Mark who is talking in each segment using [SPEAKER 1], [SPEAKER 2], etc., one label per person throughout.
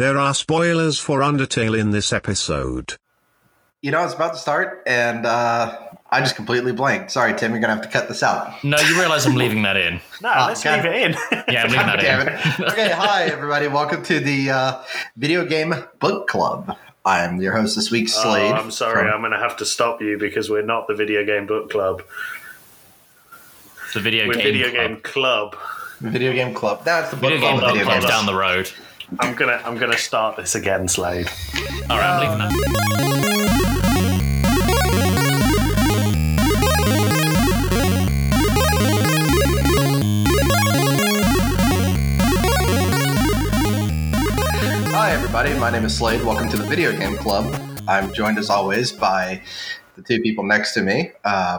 [SPEAKER 1] There are spoilers for Undertale in this episode.
[SPEAKER 2] You know, I was about to start, and uh, I just completely blanked. Sorry, Tim, you're gonna have to cut this out.
[SPEAKER 3] No, you realize I'm leaving that in.
[SPEAKER 4] No,
[SPEAKER 2] Oh,
[SPEAKER 4] let's
[SPEAKER 2] God.
[SPEAKER 4] leave it in.
[SPEAKER 3] Yeah, I'm leaving
[SPEAKER 2] God
[SPEAKER 3] that
[SPEAKER 2] damn
[SPEAKER 3] in.
[SPEAKER 2] it. Okay, hi everybody. Welcome to the uh, Video Game Book Club. I'm your host this week, Slade.
[SPEAKER 4] Oh, I'm sorry,
[SPEAKER 2] from-
[SPEAKER 4] I'm going to have to stop you because we're not the video game book club.
[SPEAKER 3] The video
[SPEAKER 4] We're
[SPEAKER 3] game
[SPEAKER 4] video
[SPEAKER 3] club.
[SPEAKER 4] game club.
[SPEAKER 2] Video Game Club. That's the book
[SPEAKER 3] Video
[SPEAKER 2] club.
[SPEAKER 3] game
[SPEAKER 4] Club
[SPEAKER 2] video
[SPEAKER 3] club down the road.
[SPEAKER 4] I'm gonna I'm gonna start this again, Slade.
[SPEAKER 3] All right, I'm leaving that.
[SPEAKER 2] Hi everybody. My name is Slade. Welcome to the Video Game Club. I'm joined as always by the two people next to me uh,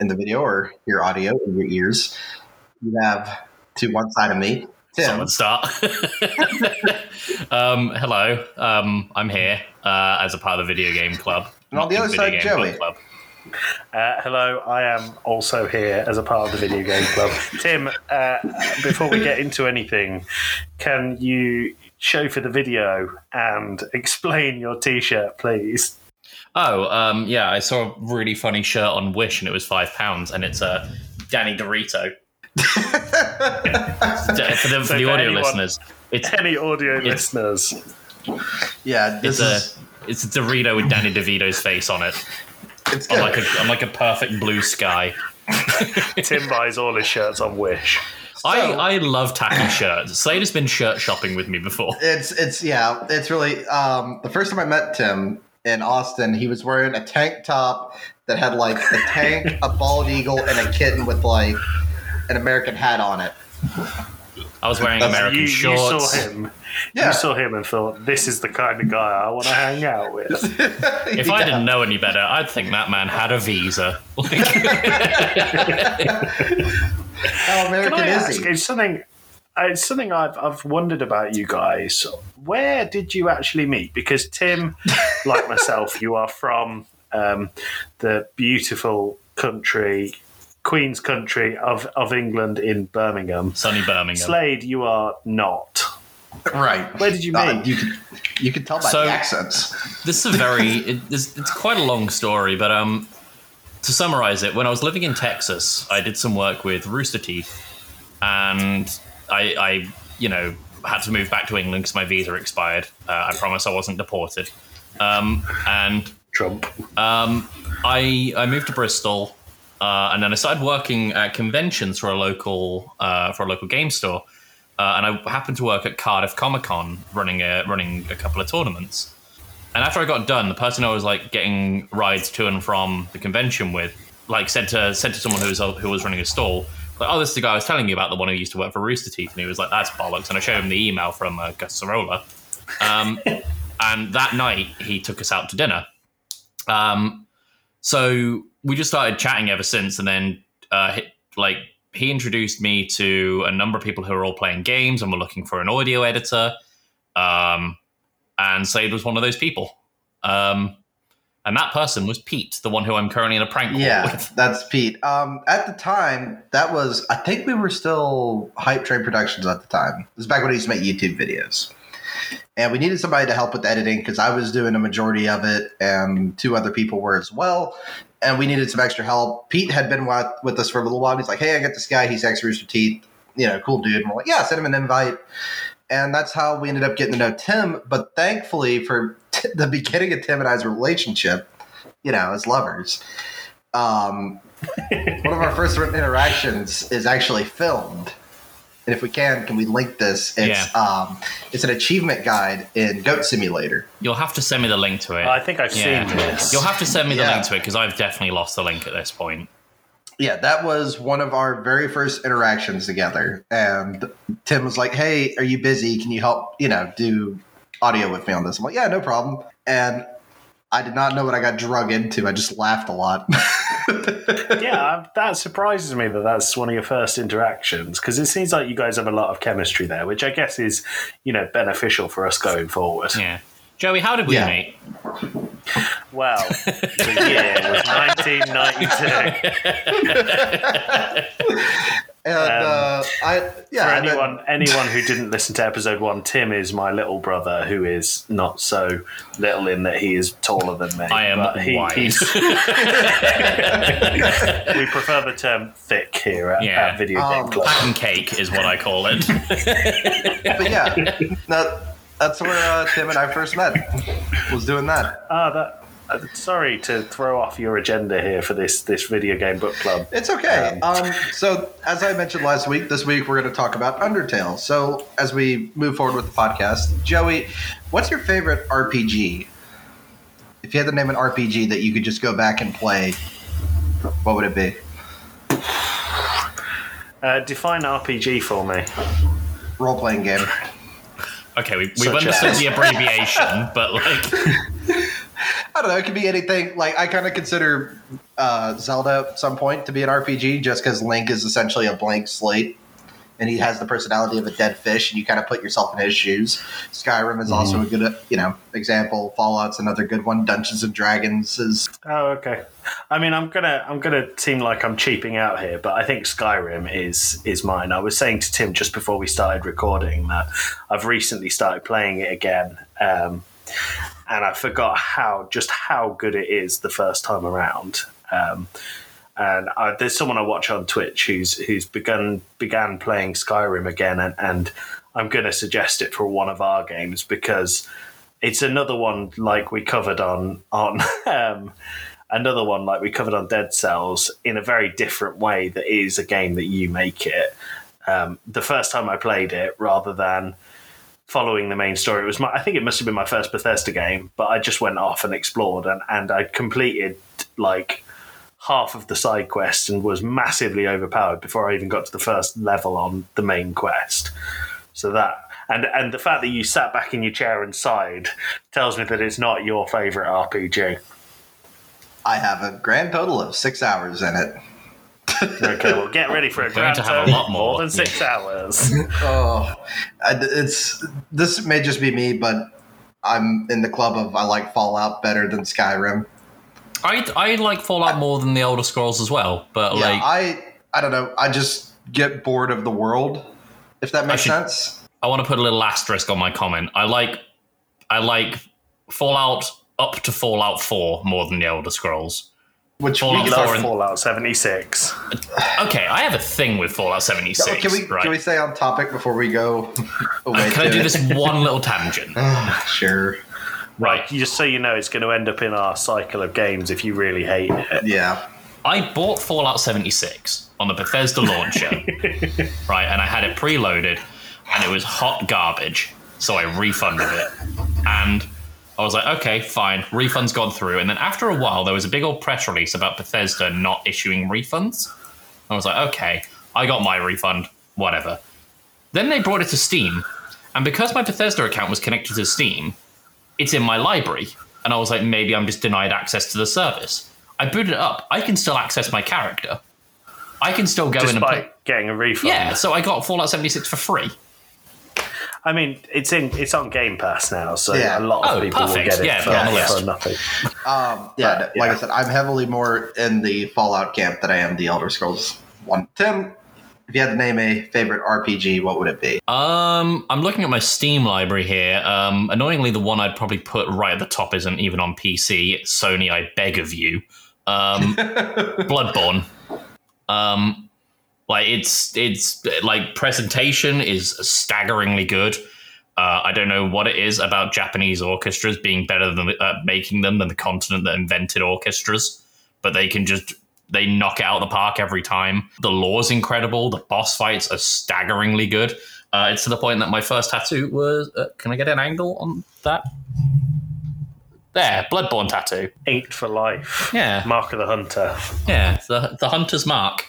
[SPEAKER 2] in the video or your audio in your ears. You have to one side of me, Tim.
[SPEAKER 3] Someone start. um, hello, um, I'm here uh, as a part of the video game club.
[SPEAKER 2] And on the other side,
[SPEAKER 3] Game
[SPEAKER 2] Joey.
[SPEAKER 3] Club.
[SPEAKER 4] Uh, hello, I am also here as a part of the video game club. Tim, uh, before we get into anything, can you show for the video and explain your T-shirt, please?
[SPEAKER 3] Oh, um, yeah, I saw a really funny shirt on Wish and it was five pounds, and it's a Danny Dorito. For the, for
[SPEAKER 4] So
[SPEAKER 3] the
[SPEAKER 4] for
[SPEAKER 3] audio
[SPEAKER 4] anyone-
[SPEAKER 3] listeners, it's
[SPEAKER 4] Any audio
[SPEAKER 3] It's-
[SPEAKER 4] listeners?
[SPEAKER 2] yeah, this
[SPEAKER 3] it's a
[SPEAKER 2] is
[SPEAKER 3] it's a Dorito with Danny DeVito's face on it.
[SPEAKER 2] it's
[SPEAKER 3] I'm like a I'm like a perfect blue sky.
[SPEAKER 4] Tim buys all his shirts on Wish.
[SPEAKER 3] I, I love tacky shirts. Slade has been shirt shopping with me before.
[SPEAKER 2] It's it's yeah, it's really um the first time I met Tim in Austin, he was wearing a tank top that had like a tank, a bald eagle, and a kitten with like an American hat on it.
[SPEAKER 3] I was wearing
[SPEAKER 2] That's-
[SPEAKER 3] American
[SPEAKER 4] you, you saw him.
[SPEAKER 2] Yeah.
[SPEAKER 4] You saw him and thought, "This is the kind of guy I want to hang out with."
[SPEAKER 3] If I didn't know any better, I'd think that man had a visa.
[SPEAKER 2] How American
[SPEAKER 4] Can I
[SPEAKER 2] is
[SPEAKER 4] ask?
[SPEAKER 2] he?
[SPEAKER 4] It's something. It's something I've I've wondered about you guys. Where did you actually meet? Because Tim, like myself, you are from um, the beautiful country, Queen's country of of England in Birmingham.
[SPEAKER 3] Sunny Birmingham.
[SPEAKER 4] Slade, you are not.
[SPEAKER 2] Right.
[SPEAKER 4] Where did you
[SPEAKER 2] Uh,
[SPEAKER 4] meet?
[SPEAKER 2] you could you could tell by
[SPEAKER 3] So-
[SPEAKER 2] the accents.
[SPEAKER 3] This is a very it, it's, it's quite a long story, but um, to summarize it, when I was living in Texas, I did some work with Rooster Teeth, and I, I you know had to move back to England because my visa expired. Uh, I promise I wasn't deported, um, and
[SPEAKER 4] Trump.
[SPEAKER 3] Um, I I moved to Bristol, uh, and then I started working at conventions for a local uh, for a local game store, uh, and I happened to work at Cardiff Comic Con running a running a couple of tournaments. And after I got done, the person I was like getting rides to and from the convention with, like said to said to someone who was who was running a stall, like, "Oh, this is the guy I was telling you about, the one who used to work for Rooster Teeth," and he was like, "That's bollocks." And I showed him the email from uh, Gus. Um, and that night, he took us out to dinner. Um, so we just started chatting ever since, and then uh, he, like he introduced me to a number of people who are all playing games and were looking for an audio editor. Um, and Slade was one of those people. Um, and that person was Pete, the one who I'm currently in a prank call
[SPEAKER 2] Yeah,
[SPEAKER 3] with.
[SPEAKER 2] that's Pete. Um, at the time, that was I think we were still Hype Train Productions at the time. This is back when I used to make YouTube videos, and we needed somebody to help with editing because I was doing a majority of it, and two other people were as well. And we needed some extra help. Pete had been with, with us for a little while. He's like, "Hey, I got this guy. He's ex Rooster Teeth. You know, cool dude." And we're like, "Yeah, send him an invite." And that's how we ended up getting to know Tim. But thankfully, for t- the beginning of Tim and I's relationship, you know, as lovers, um, one of our first interactions is actually filmed. And if we can, can we link this? It's um, it's an achievement guide in Goat Simulator.
[SPEAKER 3] You'll have to send me the link to it.
[SPEAKER 4] I think I've
[SPEAKER 3] Yeah.
[SPEAKER 4] seen this.
[SPEAKER 3] You'll have to send me the
[SPEAKER 2] Yeah.
[SPEAKER 3] link to it because I've definitely lost the link at this point.
[SPEAKER 2] Yeah, that was one of our very first interactions together. And Tim was like, "Hey, are you busy? Can you help? You know, do audio with me on this?" I'm like, "Yeah, no problem." And I did not know what I got drug into. I just laughed a lot.
[SPEAKER 4] yeah, that surprises me that that's one of your first interactions because it seems like you guys have a lot of chemistry there, which I guess is, you know, beneficial for us going forward.
[SPEAKER 3] Yeah. Joey, how did we
[SPEAKER 2] Yeah.
[SPEAKER 3] meet?
[SPEAKER 4] Well, the year was 1992.
[SPEAKER 2] And uh, I yeah,
[SPEAKER 4] For
[SPEAKER 2] and then-
[SPEAKER 4] anyone anyone who didn't listen to episode one, Tim is my little brother who is not so little in that he is taller than me.
[SPEAKER 3] I am
[SPEAKER 4] but he-
[SPEAKER 3] wide.
[SPEAKER 4] he's- we prefer the term thick here at,
[SPEAKER 3] Yeah.
[SPEAKER 4] at Video Game
[SPEAKER 2] Um,
[SPEAKER 4] Club.
[SPEAKER 3] Pack and cake is what I call it.
[SPEAKER 2] but yeah, that, that's where uh, Tim and I first met. Was doing that.
[SPEAKER 4] Ah, that. Uh, Sorry to throw off your agenda here for this this video game book club.
[SPEAKER 2] It's okay. Um, so, as I mentioned last week, this week we're going to talk about Undertale. So, as we move forward with the podcast, Joey, what's your favorite RPG? If you had to name an RPG that you could just go back and play, what would it be?
[SPEAKER 4] Uh, define RPG for me.
[SPEAKER 2] Role playing game.
[SPEAKER 3] Okay, we, we've
[SPEAKER 4] Such
[SPEAKER 3] understood
[SPEAKER 4] as-
[SPEAKER 3] the abbreviation, but like,
[SPEAKER 2] I don't know. It could be anything. Like I kind of consider uh, Zelda at some point to be an RPG, just because Link is essentially a blank slate, and he has the personality of a dead fish, and you kind of put yourself in his shoes. Skyrim is also a good, you know, example. Fallout's another good one. Dungeons and Dragons is
[SPEAKER 4] Oh, okay. I mean, I'm gonna I'm gonna seem like I'm cheaping out here, but I think Skyrim is is mine. I was saying to Tim just before we started recording that I've recently started playing it again, um, and I forgot how just how good it is the first time around. Um, and I, there's someone I watch on Twitch who's who's begun began playing Skyrim again, and, and I'm going to suggest it for one of our games because it's another one like we covered on on um, another one like we covered on Dead Cells in a very different way. That is a game that you make it. Um, the first time I played it, rather than following the main story, it was my I think it must have been my first Bethesda game, but I just went off and explored and and I completed like half of the side quest and was massively overpowered before I even got to the first level on the main quest. So that and and the fact that you sat back in your chair and sighed tells me that it's not your favorite RPG.
[SPEAKER 2] I have a grand total of six hours in it.
[SPEAKER 4] Okay, well, get ready for a
[SPEAKER 3] Going
[SPEAKER 4] grand
[SPEAKER 3] to have a lot more.
[SPEAKER 4] than six hours.
[SPEAKER 2] Oh, it's this may just be me, but I'm in the club of I like Fallout better than Skyrim.
[SPEAKER 3] I I like Fallout more than the Elder Scrolls as well. But
[SPEAKER 2] Yeah,
[SPEAKER 3] like, I,
[SPEAKER 2] I I don't know. I just get bored of the world, if that makes
[SPEAKER 3] should-
[SPEAKER 2] sense.
[SPEAKER 3] I want to put a little asterisk on my comment. I like I like Fallout up to Fallout Four more than the Elder Scrolls.
[SPEAKER 2] Which
[SPEAKER 3] Fallout
[SPEAKER 2] we
[SPEAKER 3] Four
[SPEAKER 4] Love Fallout 76.
[SPEAKER 3] Okay, I have a thing with Fallout seventy
[SPEAKER 2] Oh,
[SPEAKER 3] six.
[SPEAKER 2] can we
[SPEAKER 3] right?
[SPEAKER 2] can we stay on topic before we go away?
[SPEAKER 3] Can I do
[SPEAKER 2] it?
[SPEAKER 3] this one little tangent?
[SPEAKER 2] Ah, sure.
[SPEAKER 3] Right.
[SPEAKER 4] Just so you know, it's going to end up in our cycle of games if you really hate it.
[SPEAKER 2] Yeah.
[SPEAKER 3] I bought Fallout 76 on the Bethesda launcher, right? And I had it preloaded, and it was hot garbage. So I refunded it, and I was like, okay, fine, refund's gone through. And then after a while, there was a big old press release about Bethesda not issuing refunds. I was like, okay, I got my refund, whatever. Then they brought it to Steam, and because my Bethesda account was connected to Steam, it's in my library. And I was like, maybe I'm just denied access to the service. I booted it up. I can still access my character. I can still go in and play.
[SPEAKER 4] Getting a refund.
[SPEAKER 3] Yeah, so I got Fallout 76 for free.
[SPEAKER 4] I mean, it's in it's on Game Pass now, so
[SPEAKER 2] Yeah.
[SPEAKER 4] a lot of
[SPEAKER 3] Oh,
[SPEAKER 4] people
[SPEAKER 3] perfect.
[SPEAKER 4] will get it
[SPEAKER 3] Yeah,
[SPEAKER 4] for,
[SPEAKER 3] on the
[SPEAKER 4] for nothing.
[SPEAKER 2] Um, yeah,
[SPEAKER 4] But,
[SPEAKER 2] like
[SPEAKER 4] yeah.
[SPEAKER 2] I said, I'm heavily more in the Fallout camp than I am the Elder Scrolls one. Tim, if you had to name a favorite RPG, what would it be?
[SPEAKER 3] Um, I'm looking at my Steam library here. Um, annoyingly, the one I'd probably put right at the top isn't even on PC. Sony, I beg of you. Um, Bloodborne. Um, like it's it's like presentation is staggeringly good. Uh, I don't know what it is about Japanese orchestras being better than uh, making them than the continent that invented orchestras, but they can just they knock it out of the park every time. The lore's incredible. The boss fights are staggeringly good. Uh, it's to the point that my first tattoo was. Uh, can I get an angle on that? There, Bloodborne tattoo.
[SPEAKER 4] Inked for life.
[SPEAKER 3] Yeah,
[SPEAKER 4] Mark of the Hunter.
[SPEAKER 3] yeah, the the hunter's mark.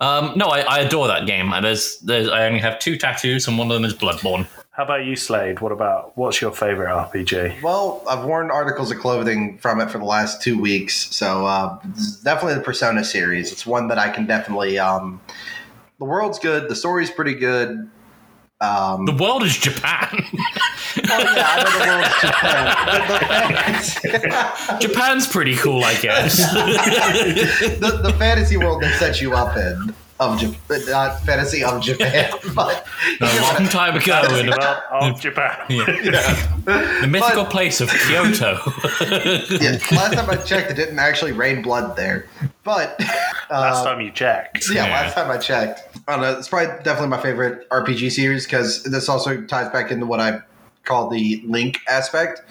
[SPEAKER 3] Um, no, I, I adore that game. And There's, there's, I only have two tattoos, and one of them is Bloodborne.
[SPEAKER 4] How about you, Slade? What about what's your favorite RPG?
[SPEAKER 2] Well, I've worn articles of clothing from it for the last two weeks, so uh, definitely the Persona series. It's one that I can definitely. Um, the world's good. The story's pretty good. Um,
[SPEAKER 3] The world is Japan.
[SPEAKER 2] oh yeah, I know the world's Japan. The, the,
[SPEAKER 3] Japan's pretty cool, I guess.
[SPEAKER 2] the, the fantasy world they set you up in of Japan, not fantasy of Japan, but
[SPEAKER 3] A long time ago in the,
[SPEAKER 4] Well, of Japan.
[SPEAKER 3] the mythical place of Kyoto.
[SPEAKER 2] yeah, last time I checked, it didn't actually rain blood there. But
[SPEAKER 4] Last
[SPEAKER 2] uh,
[SPEAKER 4] time you checked.
[SPEAKER 2] yeah,
[SPEAKER 3] Yeah.
[SPEAKER 2] last time I checked, I don't know, it's probably definitely my favorite RPG series because this also ties back into what I call the link aspect.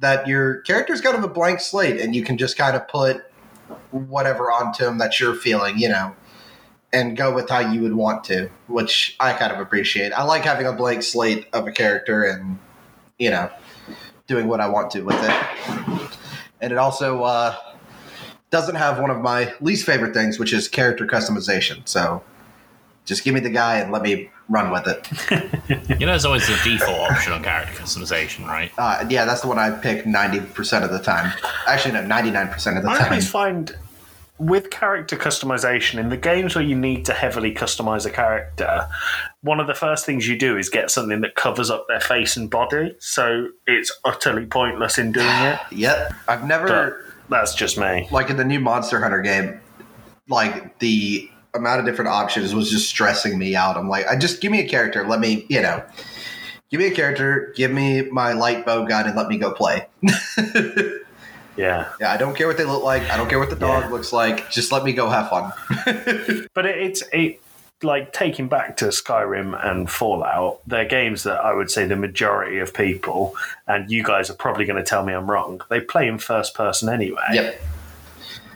[SPEAKER 2] That your character's kind of a blank slate, and you can just kind of put whatever onto them that you're feeling, you know, and go with how you would want to, which I kind of appreciate. I like having a blank slate of a character and, you know, doing what I want to with it. And it also uh, doesn't have one of my least favorite things, which is character customization. So just give me the guy and let me run with it.
[SPEAKER 3] you know, there's always the default option on character customization, right?
[SPEAKER 2] Uh, yeah, that's the one I pick 90% of the time. Actually, no, 99% of the
[SPEAKER 4] I
[SPEAKER 2] time.
[SPEAKER 4] I always find with character customization in the games where you need to heavily customize a character, one of the first things you do is get something that covers up their face and body, so it's utterly pointless in doing it.
[SPEAKER 2] Yep. I've never.
[SPEAKER 4] But that's just me.
[SPEAKER 2] like in the new Monster Hunter game, like the amount of different options was just stressing me out. I'm like, I just give me a character, let me, you know, give me a character, give me my light bow gun, and let me go play.
[SPEAKER 4] Yeah.
[SPEAKER 2] yeah, I don't care what they look like. I don't care what the dog
[SPEAKER 4] Yeah.
[SPEAKER 2] looks like. Just let me go have fun.
[SPEAKER 4] But it, it's it like taking back to Skyrim and Fallout, they're games that I would say the majority of people, and you guys are probably going to tell me I'm wrong. They play in first person anyway.
[SPEAKER 2] Yep.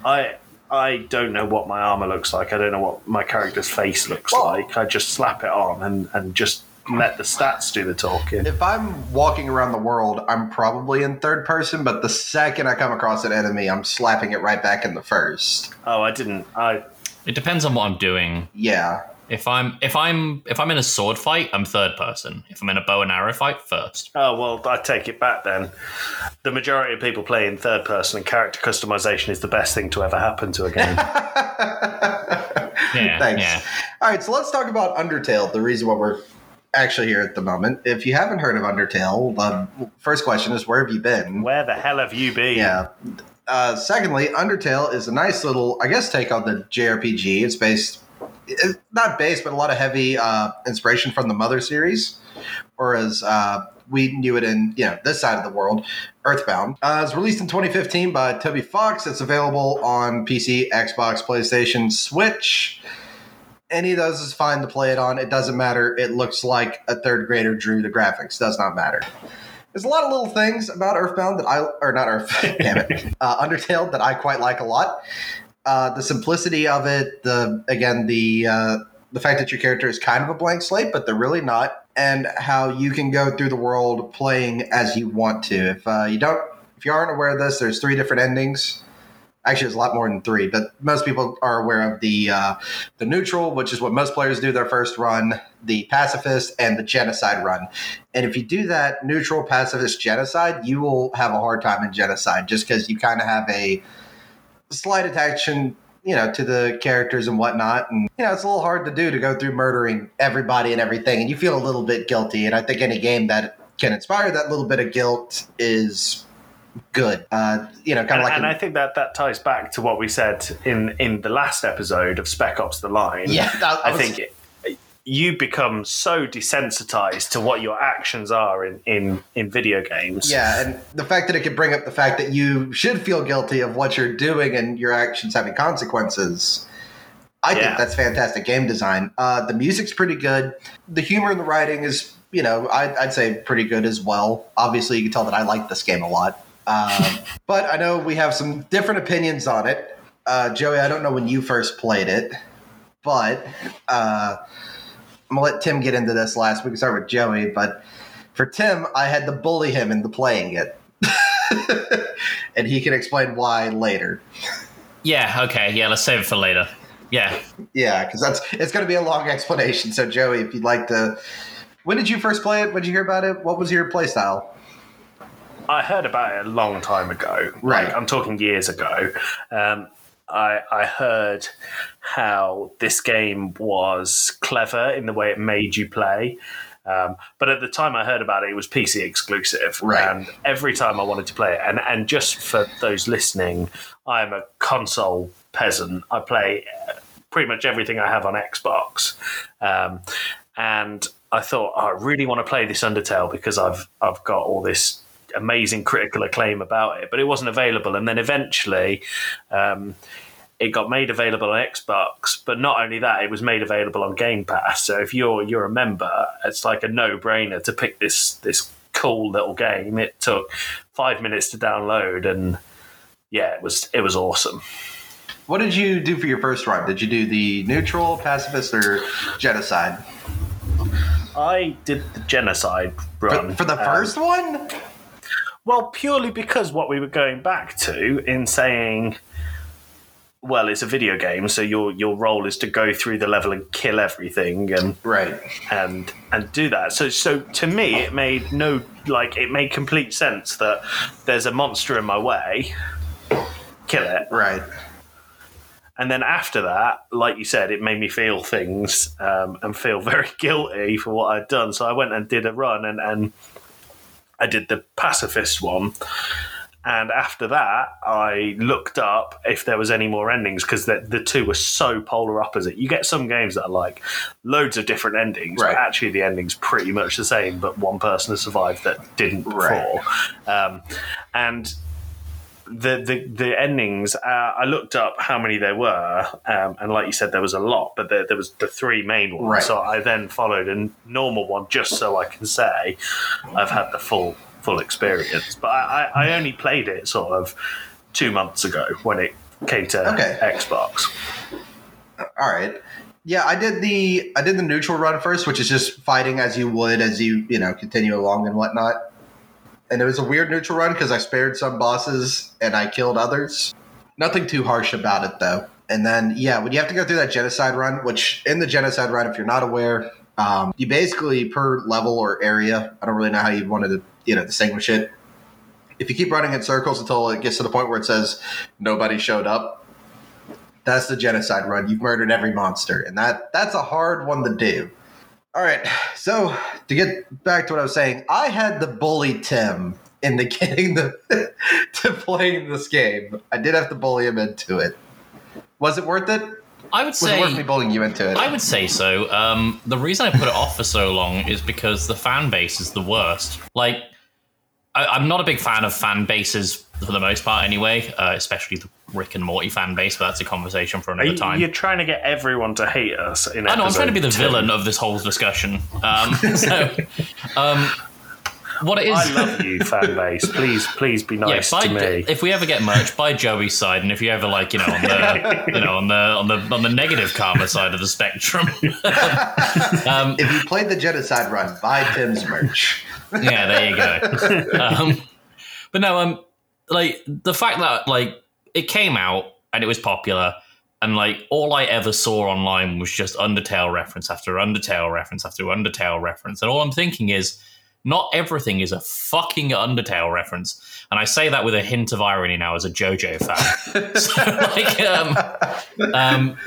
[SPEAKER 4] I I don't know what my armor looks like. I don't know what my character's face looks
[SPEAKER 2] Well-
[SPEAKER 4] like. I just slap it on and, and just let the stats do the talking.
[SPEAKER 2] If I'm walking around the world, I'm probably in third person, but the second I come across an enemy, I'm slapping it right back in the first.
[SPEAKER 4] Oh, I didn't. I
[SPEAKER 3] It depends on what I'm doing.
[SPEAKER 2] Yeah.
[SPEAKER 3] If I'm if I'm if I'm in a sword fight, I'm third person. If I'm in a bow and arrow fight, first.
[SPEAKER 4] oh well, I take it back then. The majority of people play in third person, and character customization is the best thing to ever happen to a game.
[SPEAKER 3] Yeah,
[SPEAKER 2] Thanks.
[SPEAKER 3] yeah.
[SPEAKER 2] All right, so let's talk about Undertale, the reason why we're actually here at the moment. If you haven't heard of Undertale, the first question is where have you been?
[SPEAKER 4] Where the hell have you been?
[SPEAKER 2] Yeah. Uh, secondly, Undertale is a nice little, I guess, take on the JRPG. It's based, it's not based, but a lot of heavy uh, inspiration from the Mother series, or as uh, we knew it in you know this side of the world, Earthbound. Uh, it was released in 2015 by Toby Fox. It's available on PC, Xbox, PlayStation, Switch. Any of those is fine to play it on. It doesn't matter. It looks like a third grader drew the graphics. Does not matter. There's a lot of little things about Earthbound that I, or not Earth, damn it, uh, Undertale that I quite like a lot. Uh, the simplicity of it, the again the uh, the fact that your character is kind of a blank slate, but they're really not, and how you can go through the world playing as you want to. If uh, you don't, if you aren't aware of this, there's three different endings. Actually, there's a lot more than three, but most people are aware of the uh, the neutral, which is what most players do their first run, the pacifist, and the genocide run. And if you do that neutral, pacifist, genocide, you will have a hard time in genocide just because you kind of have a slight attention, you know, to the characters and whatnot. And, you know, it's a little hard to do to go through murdering everybody and everything. And you feel a little bit guilty. And I think any game that can inspire that little bit of guilt is good. Uh, you know, kind of like.
[SPEAKER 4] and I think that that ties back to what we said in in the last episode of Spec Ops: The Line.
[SPEAKER 2] yeah, that-
[SPEAKER 4] I
[SPEAKER 2] was-
[SPEAKER 4] think it, you become so desensitized to what your actions are in, in, in video games.
[SPEAKER 2] Yeah, and the fact that it could bring up the fact that you should feel guilty of what you're doing and your actions having consequences. I
[SPEAKER 4] Yeah.
[SPEAKER 2] think that's fantastic game design. Uh, the music's pretty good. The humor in the writing is, you know, I'd, I'd say pretty good as well. Obviously, you can tell that I like this game a lot. Um, but I know we have some different opinions on it. Uh, Joey, I don't know when you first played it, but uh, I'm going to let Tim get into this last. We can start with Joey, but for Tim, I had to bully him into playing it. and he can explain why later.
[SPEAKER 3] Yeah, okay, yeah, let's save it for later. Yeah.
[SPEAKER 2] Yeah, because that's it's going to be a long explanation. So, Joey, if you'd like to, when did you first play it? When did you hear about it? What was your play style?
[SPEAKER 4] I heard about it a long time ago.
[SPEAKER 2] Right.
[SPEAKER 4] Like, I'm talking years ago. Um, I, I heard how this game was clever in the way it made you play. Um, but at the time I heard about it, it was PC exclusive.
[SPEAKER 2] Right.
[SPEAKER 4] And every time I wanted to play it, and, and just for those listening, I'm a console peasant. I play pretty much everything I have on Xbox. Um, and I thought oh, I really want to play this Undertale because I've I've got all this amazing critical acclaim about it, but it wasn't available. And then eventually, um, it got made available on Xbox. But not only that, it was made available on Game Pass. So if you're you're a member, it's like a no brainer to pick this this cool little game. It took five minutes to download, and yeah, it was it was awesome.
[SPEAKER 2] What did you do for your first run? Did you do the neutral, pacifist, or genocide?
[SPEAKER 4] I did the genocide
[SPEAKER 2] For,
[SPEAKER 4] run
[SPEAKER 2] for the
[SPEAKER 4] um,
[SPEAKER 2] first one?
[SPEAKER 4] Well, purely because what we were going back to in saying, well, it's a video game, so your your role is to go through the level and kill everything and
[SPEAKER 2] Right.
[SPEAKER 4] and and do that. So so to me, it made no like it made complete sense that there's a monster in my way, kill it,
[SPEAKER 2] Right.
[SPEAKER 4] and then after that, like you said, it made me feel things um, and feel very guilty for what I'd done. So I went and did a run and, and I did the pacifist one. And after that, I looked up if there was any more endings because the, the two were so polar opposite. You get some games that are like loads of different endings,
[SPEAKER 2] Right.
[SPEAKER 4] but actually the ending's pretty much the same, but one person has survived that didn't
[SPEAKER 2] Right.
[SPEAKER 4] before. Um, and the the the endings. Uh, I looked up how many there were, um, and like you said, there was a lot, but there, there was the three main ones.
[SPEAKER 2] Right.
[SPEAKER 4] So I then followed a normal one just so I can say I've had the full full experience. But I, I, I only played it sort of two months ago when it came to
[SPEAKER 2] Okay.
[SPEAKER 4] Xbox.
[SPEAKER 2] All right. Yeah, I did the I did the neutral run first, which is just fighting as you would as you you know continue along and whatnot. And it was a weird neutral run because I spared some bosses and I killed others. Nothing too harsh about it though. And then yeah, when you have to go through that genocide run, which in the genocide run, if you're not aware, um, you basically per level or area. I don't really know how you wanted to you know distinguish it. If you keep running in circles until it gets to the point where it says nobody showed up, that's the genocide run. You've murdered every monster, and that that's a hard one to do. All right, so to get back to what I was saying, I had to bully Tim into getting the to playing this game. I did have to bully him into it. Was it worth it?
[SPEAKER 3] I would
[SPEAKER 2] Was
[SPEAKER 3] say
[SPEAKER 2] it worth me bullying you into it?
[SPEAKER 3] I would say so. Um, the reason I put it off for so long is because the fan base is the worst. Like, I, I'm not a big fan of fan bases for the most part, anyway. Uh, especially the Rick and Morty fan base, but that's a conversation for another
[SPEAKER 4] you,
[SPEAKER 3] time.
[SPEAKER 4] you're trying to get everyone to hate us. In
[SPEAKER 3] I know I'm trying to be the
[SPEAKER 4] two.
[SPEAKER 3] villain of this whole discussion. Um, so, um, what it is,
[SPEAKER 4] I love you, fan base. Please, please be
[SPEAKER 3] yeah,
[SPEAKER 4] nice
[SPEAKER 3] buy,
[SPEAKER 4] to me.
[SPEAKER 3] if we ever get merch, buy Joey's side, and if you ever like, you know, on the, you know, on the on the on the negative karma side of the spectrum, um,
[SPEAKER 2] if you played the genocide run, buy Tim's merch.
[SPEAKER 3] yeah, there you go. um, but no, um, like the fact that like it came out and it was popular, and like all I ever saw online was just Undertale reference after Undertale reference after Undertale reference, and all I'm thinking is. Not everything is a fucking Undertale reference, and I say that with a hint of irony now as a JoJo fan. so, like, um, um,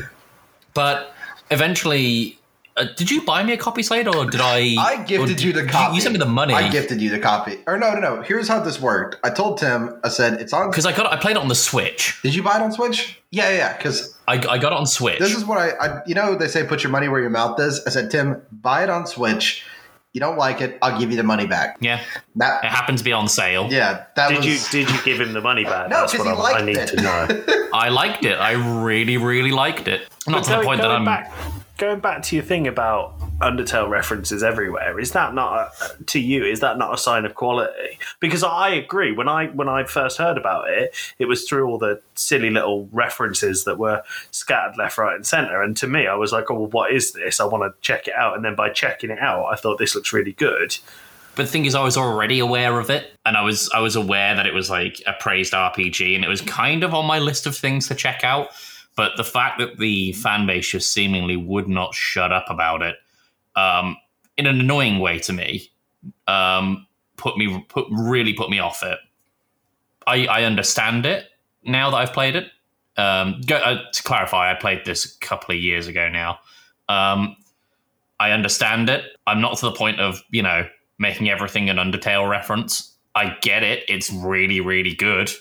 [SPEAKER 3] but eventually, uh, did you buy me a copy, Slade, or did I?
[SPEAKER 2] I gifted
[SPEAKER 3] did-
[SPEAKER 2] you the copy.
[SPEAKER 3] You sent me the money.
[SPEAKER 2] I gifted you the copy. Or no, no, no. Here's how this worked. I told Tim. I said it's on.
[SPEAKER 3] because I got it, I played it on the Switch.
[SPEAKER 2] Did you buy it on Switch? Yeah, yeah. Because
[SPEAKER 3] I, I got it on Switch.
[SPEAKER 2] This is what I, I, you know, they say put your money where your mouth is. I said, Tim, buy it on Switch. You don't like it, I'll give you the money back.
[SPEAKER 3] yeah, that it
[SPEAKER 2] That,
[SPEAKER 3] happened to be on sale.
[SPEAKER 2] yeah, that
[SPEAKER 4] Did
[SPEAKER 2] was.
[SPEAKER 4] you did you give him the money back?
[SPEAKER 2] No,
[SPEAKER 4] That's
[SPEAKER 2] 'cause
[SPEAKER 4] what
[SPEAKER 2] he
[SPEAKER 4] I, I
[SPEAKER 2] liked
[SPEAKER 4] need
[SPEAKER 2] it.
[SPEAKER 4] to know.
[SPEAKER 3] I liked it. I really, really liked it. Not
[SPEAKER 4] But
[SPEAKER 3] to the point that I'm.
[SPEAKER 4] back, going back to your thing about Undertale references everywhere. Is that not a, to you? Is that not a sign of quality? Because I agree. When I when I first heard about it, it was through all the silly little references that were scattered left, right, and center. And to me, I was like, "Oh, well, what is this? I want to check it out." And then by checking it out, I thought this looks really good.
[SPEAKER 3] But the thing is, I was already aware of it, and I was I was aware that it was like a praised RPG, and it was kind of on my list of things to check out. But the fact that the fan base just seemingly would not shut up about it, um, in an annoying way to me, um, put me put really put me off it. I I understand it now that I've played it. Um, go, uh, to clarify, I played this a couple of years ago now. Um, I understand it. I'm not to the point of you know making everything an Undertale reference. I get it. It's really, really good.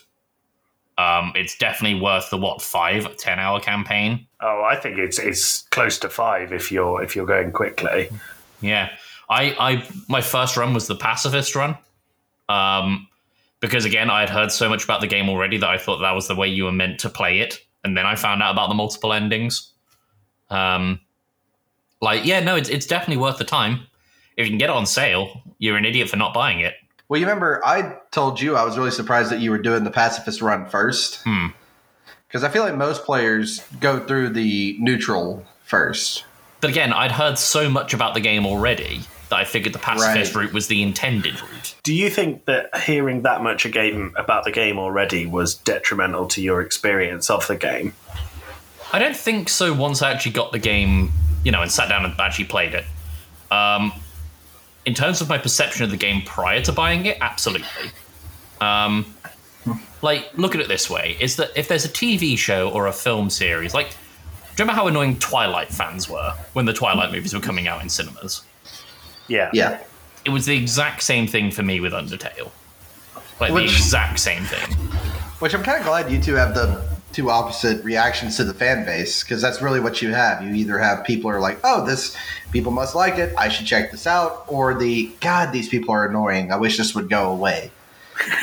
[SPEAKER 3] Um, it's definitely worth the what five, ten hour campaign.
[SPEAKER 4] Oh, I think it's it's close to five if you're if you're going quickly.
[SPEAKER 3] Yeah, I, I, my first run was the pacifist run, um, because again, I had heard so much about the game already that I thought that was the way you were meant to play it, and then I found out about the multiple endings. Um, like, yeah, no, it's it's definitely worth the time. If you can get it on sale, you're an idiot for not buying it.
[SPEAKER 2] Well, you remember I told you I was really surprised that you were doing the pacifist run first.
[SPEAKER 3] Hmm.
[SPEAKER 2] Because I feel like most players go through the neutral first.
[SPEAKER 3] But again, I'd heard so much about the game already that I figured the pacifist
[SPEAKER 2] Right.
[SPEAKER 3] route was the intended route.
[SPEAKER 4] Do you think that hearing that much a game about the game already was detrimental to your experience of the game?
[SPEAKER 3] I don't think so. Once I actually got the game, you know, and sat down and actually played it. Um, in terms of my perception of the game prior to buying it, absolutely. Um, like, look at it this way: is that if there's a TV show or a film series, like, do you remember how annoying Twilight fans were when the Twilight movies were coming out in cinemas?
[SPEAKER 4] Yeah.
[SPEAKER 2] Yeah.
[SPEAKER 3] It was the exact same thing for me with Undertale. Like the exact same thing.
[SPEAKER 2] Which I'm kind of glad you two have the two opposite reactions to the fan base because that's really what you have. You either have people who are like, "Oh, this people must like it. I should check this out," or the "God, these people are annoying. I wish this would go away."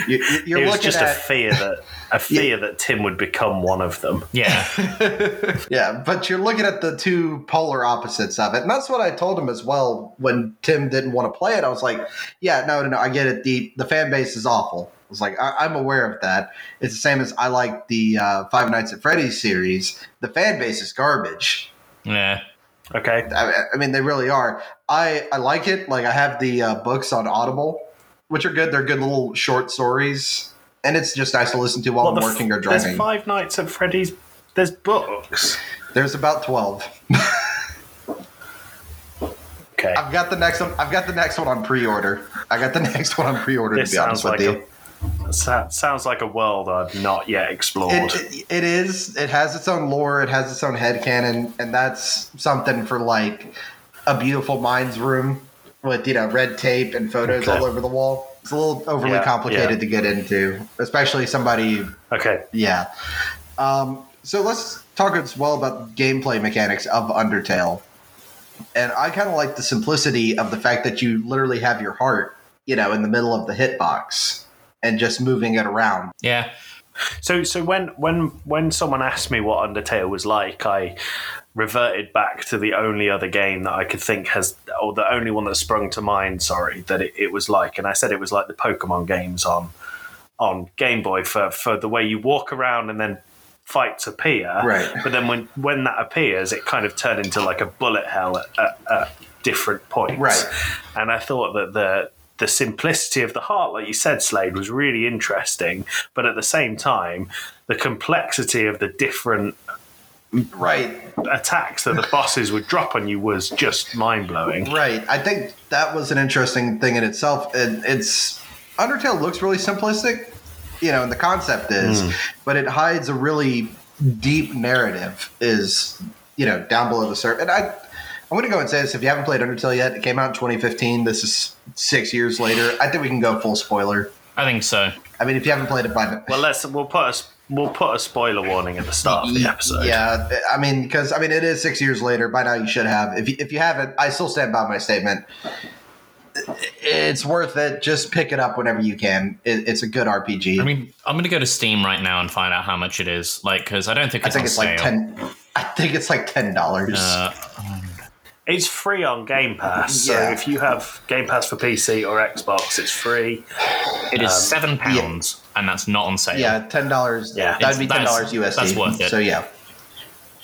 [SPEAKER 2] You, you- you're
[SPEAKER 4] it was
[SPEAKER 2] looking
[SPEAKER 4] just a fear that a fear that Tim would become one of them.
[SPEAKER 3] Yeah.
[SPEAKER 2] yeah, but you're looking at the two polar opposites of it, and that's what I told him as well when Tim didn't want to play it. I was like, "Yeah, no, no, no, I get it. the The fan base is awful." I was like, I- "I'm aware of that. It's the same as I like the uh, Five Nights at Freddy's series. The fan base is garbage.
[SPEAKER 3] Yeah.
[SPEAKER 4] Okay.
[SPEAKER 2] I, I mean, they really are. I I like it. Like I have the uh, books on Audible, which are good. They're good little short stories, and it's just nice to listen to while
[SPEAKER 4] Well,
[SPEAKER 2] I'm
[SPEAKER 4] the f-
[SPEAKER 2] working or
[SPEAKER 4] There's
[SPEAKER 2] driving.
[SPEAKER 4] Five Nights at Freddy's. There's books.
[SPEAKER 2] There's about twelve.
[SPEAKER 4] Okay.
[SPEAKER 2] I've got the next one. I've got the next one on pre-order. I got the next one on pre-order.
[SPEAKER 4] This
[SPEAKER 2] to be honest
[SPEAKER 4] sounds
[SPEAKER 2] with
[SPEAKER 4] like
[SPEAKER 2] you,
[SPEAKER 4] sa- sounds like a world I've not yet explored.
[SPEAKER 2] it, it, it is. It has its own lore. It has its own headcanon, and that's something for like a beautiful minds room with you know red tape and photos
[SPEAKER 4] Okay.
[SPEAKER 2] all over the wall. It's a little overly
[SPEAKER 4] Yeah,
[SPEAKER 2] complicated
[SPEAKER 4] yeah.
[SPEAKER 2] to get into, especially somebody.
[SPEAKER 4] okay.
[SPEAKER 2] Yeah. Um, so let's talk as well about gameplay mechanics of Undertale. And I kind of like the simplicity of the fact that you literally have your heart, you know, in the middle of the hitbox and just moving it around.
[SPEAKER 3] Yeah.
[SPEAKER 4] So so when when when someone asked me what Undertale was like, I reverted back to the only other game that I could think has, or the only one that sprung to mind. Sorry, that it, it was like, and I said it was like the Pokemon games on on Game Boy for for the way you walk around and then fights appear.
[SPEAKER 2] Right.
[SPEAKER 4] But then when when that appears, it kind of turned into like a bullet hell at, at, at different points.
[SPEAKER 2] Right.
[SPEAKER 4] And I thought that the the simplicity of the heart, like you said, Slade, was really interesting. But at the same time, the complexity of the different
[SPEAKER 2] Right.
[SPEAKER 4] attacks that the bosses would drop on you was just mind blowing.
[SPEAKER 2] Right. I think that was an interesting thing in itself. And it's Undertale looks really simplistic, you know, and the concept is, hmm. but it hides a really deep narrative is, you know, down below the surface. And I I'm going to go and say this if you haven't played Undertale yet, it came out in 2015. This is 6 years later. I think we can go full spoiler.
[SPEAKER 3] I think so.
[SPEAKER 2] I mean, if you haven't played it by now,
[SPEAKER 4] Well, let's we'll put a we'll put a spoiler warning at the start of the episode.
[SPEAKER 2] Yeah, I mean, because I mean, it is six years later. By now, you should have. If you, if you haven't, I still stand by my statement. It's worth it. Just pick it up whenever you can. It, it's a good RPG.
[SPEAKER 3] I mean, I'm going to go to Steam right now and find out how much it is. Like, because I don't think
[SPEAKER 2] I
[SPEAKER 3] it's
[SPEAKER 2] think
[SPEAKER 3] on
[SPEAKER 2] it's
[SPEAKER 3] sale.
[SPEAKER 2] like ten. I think it's like ten dollars.
[SPEAKER 3] Uh,
[SPEAKER 4] It's free on Game Pass, so
[SPEAKER 2] Yeah.
[SPEAKER 4] if you have Game Pass for PC or Xbox, it's free.
[SPEAKER 3] it is
[SPEAKER 4] Um,
[SPEAKER 3] seven pounds, and that's not on sale.
[SPEAKER 2] yeah, ten dollars.
[SPEAKER 4] Yeah.
[SPEAKER 2] that'd be ten dollars USD.
[SPEAKER 3] that's worth it.
[SPEAKER 2] So yeah,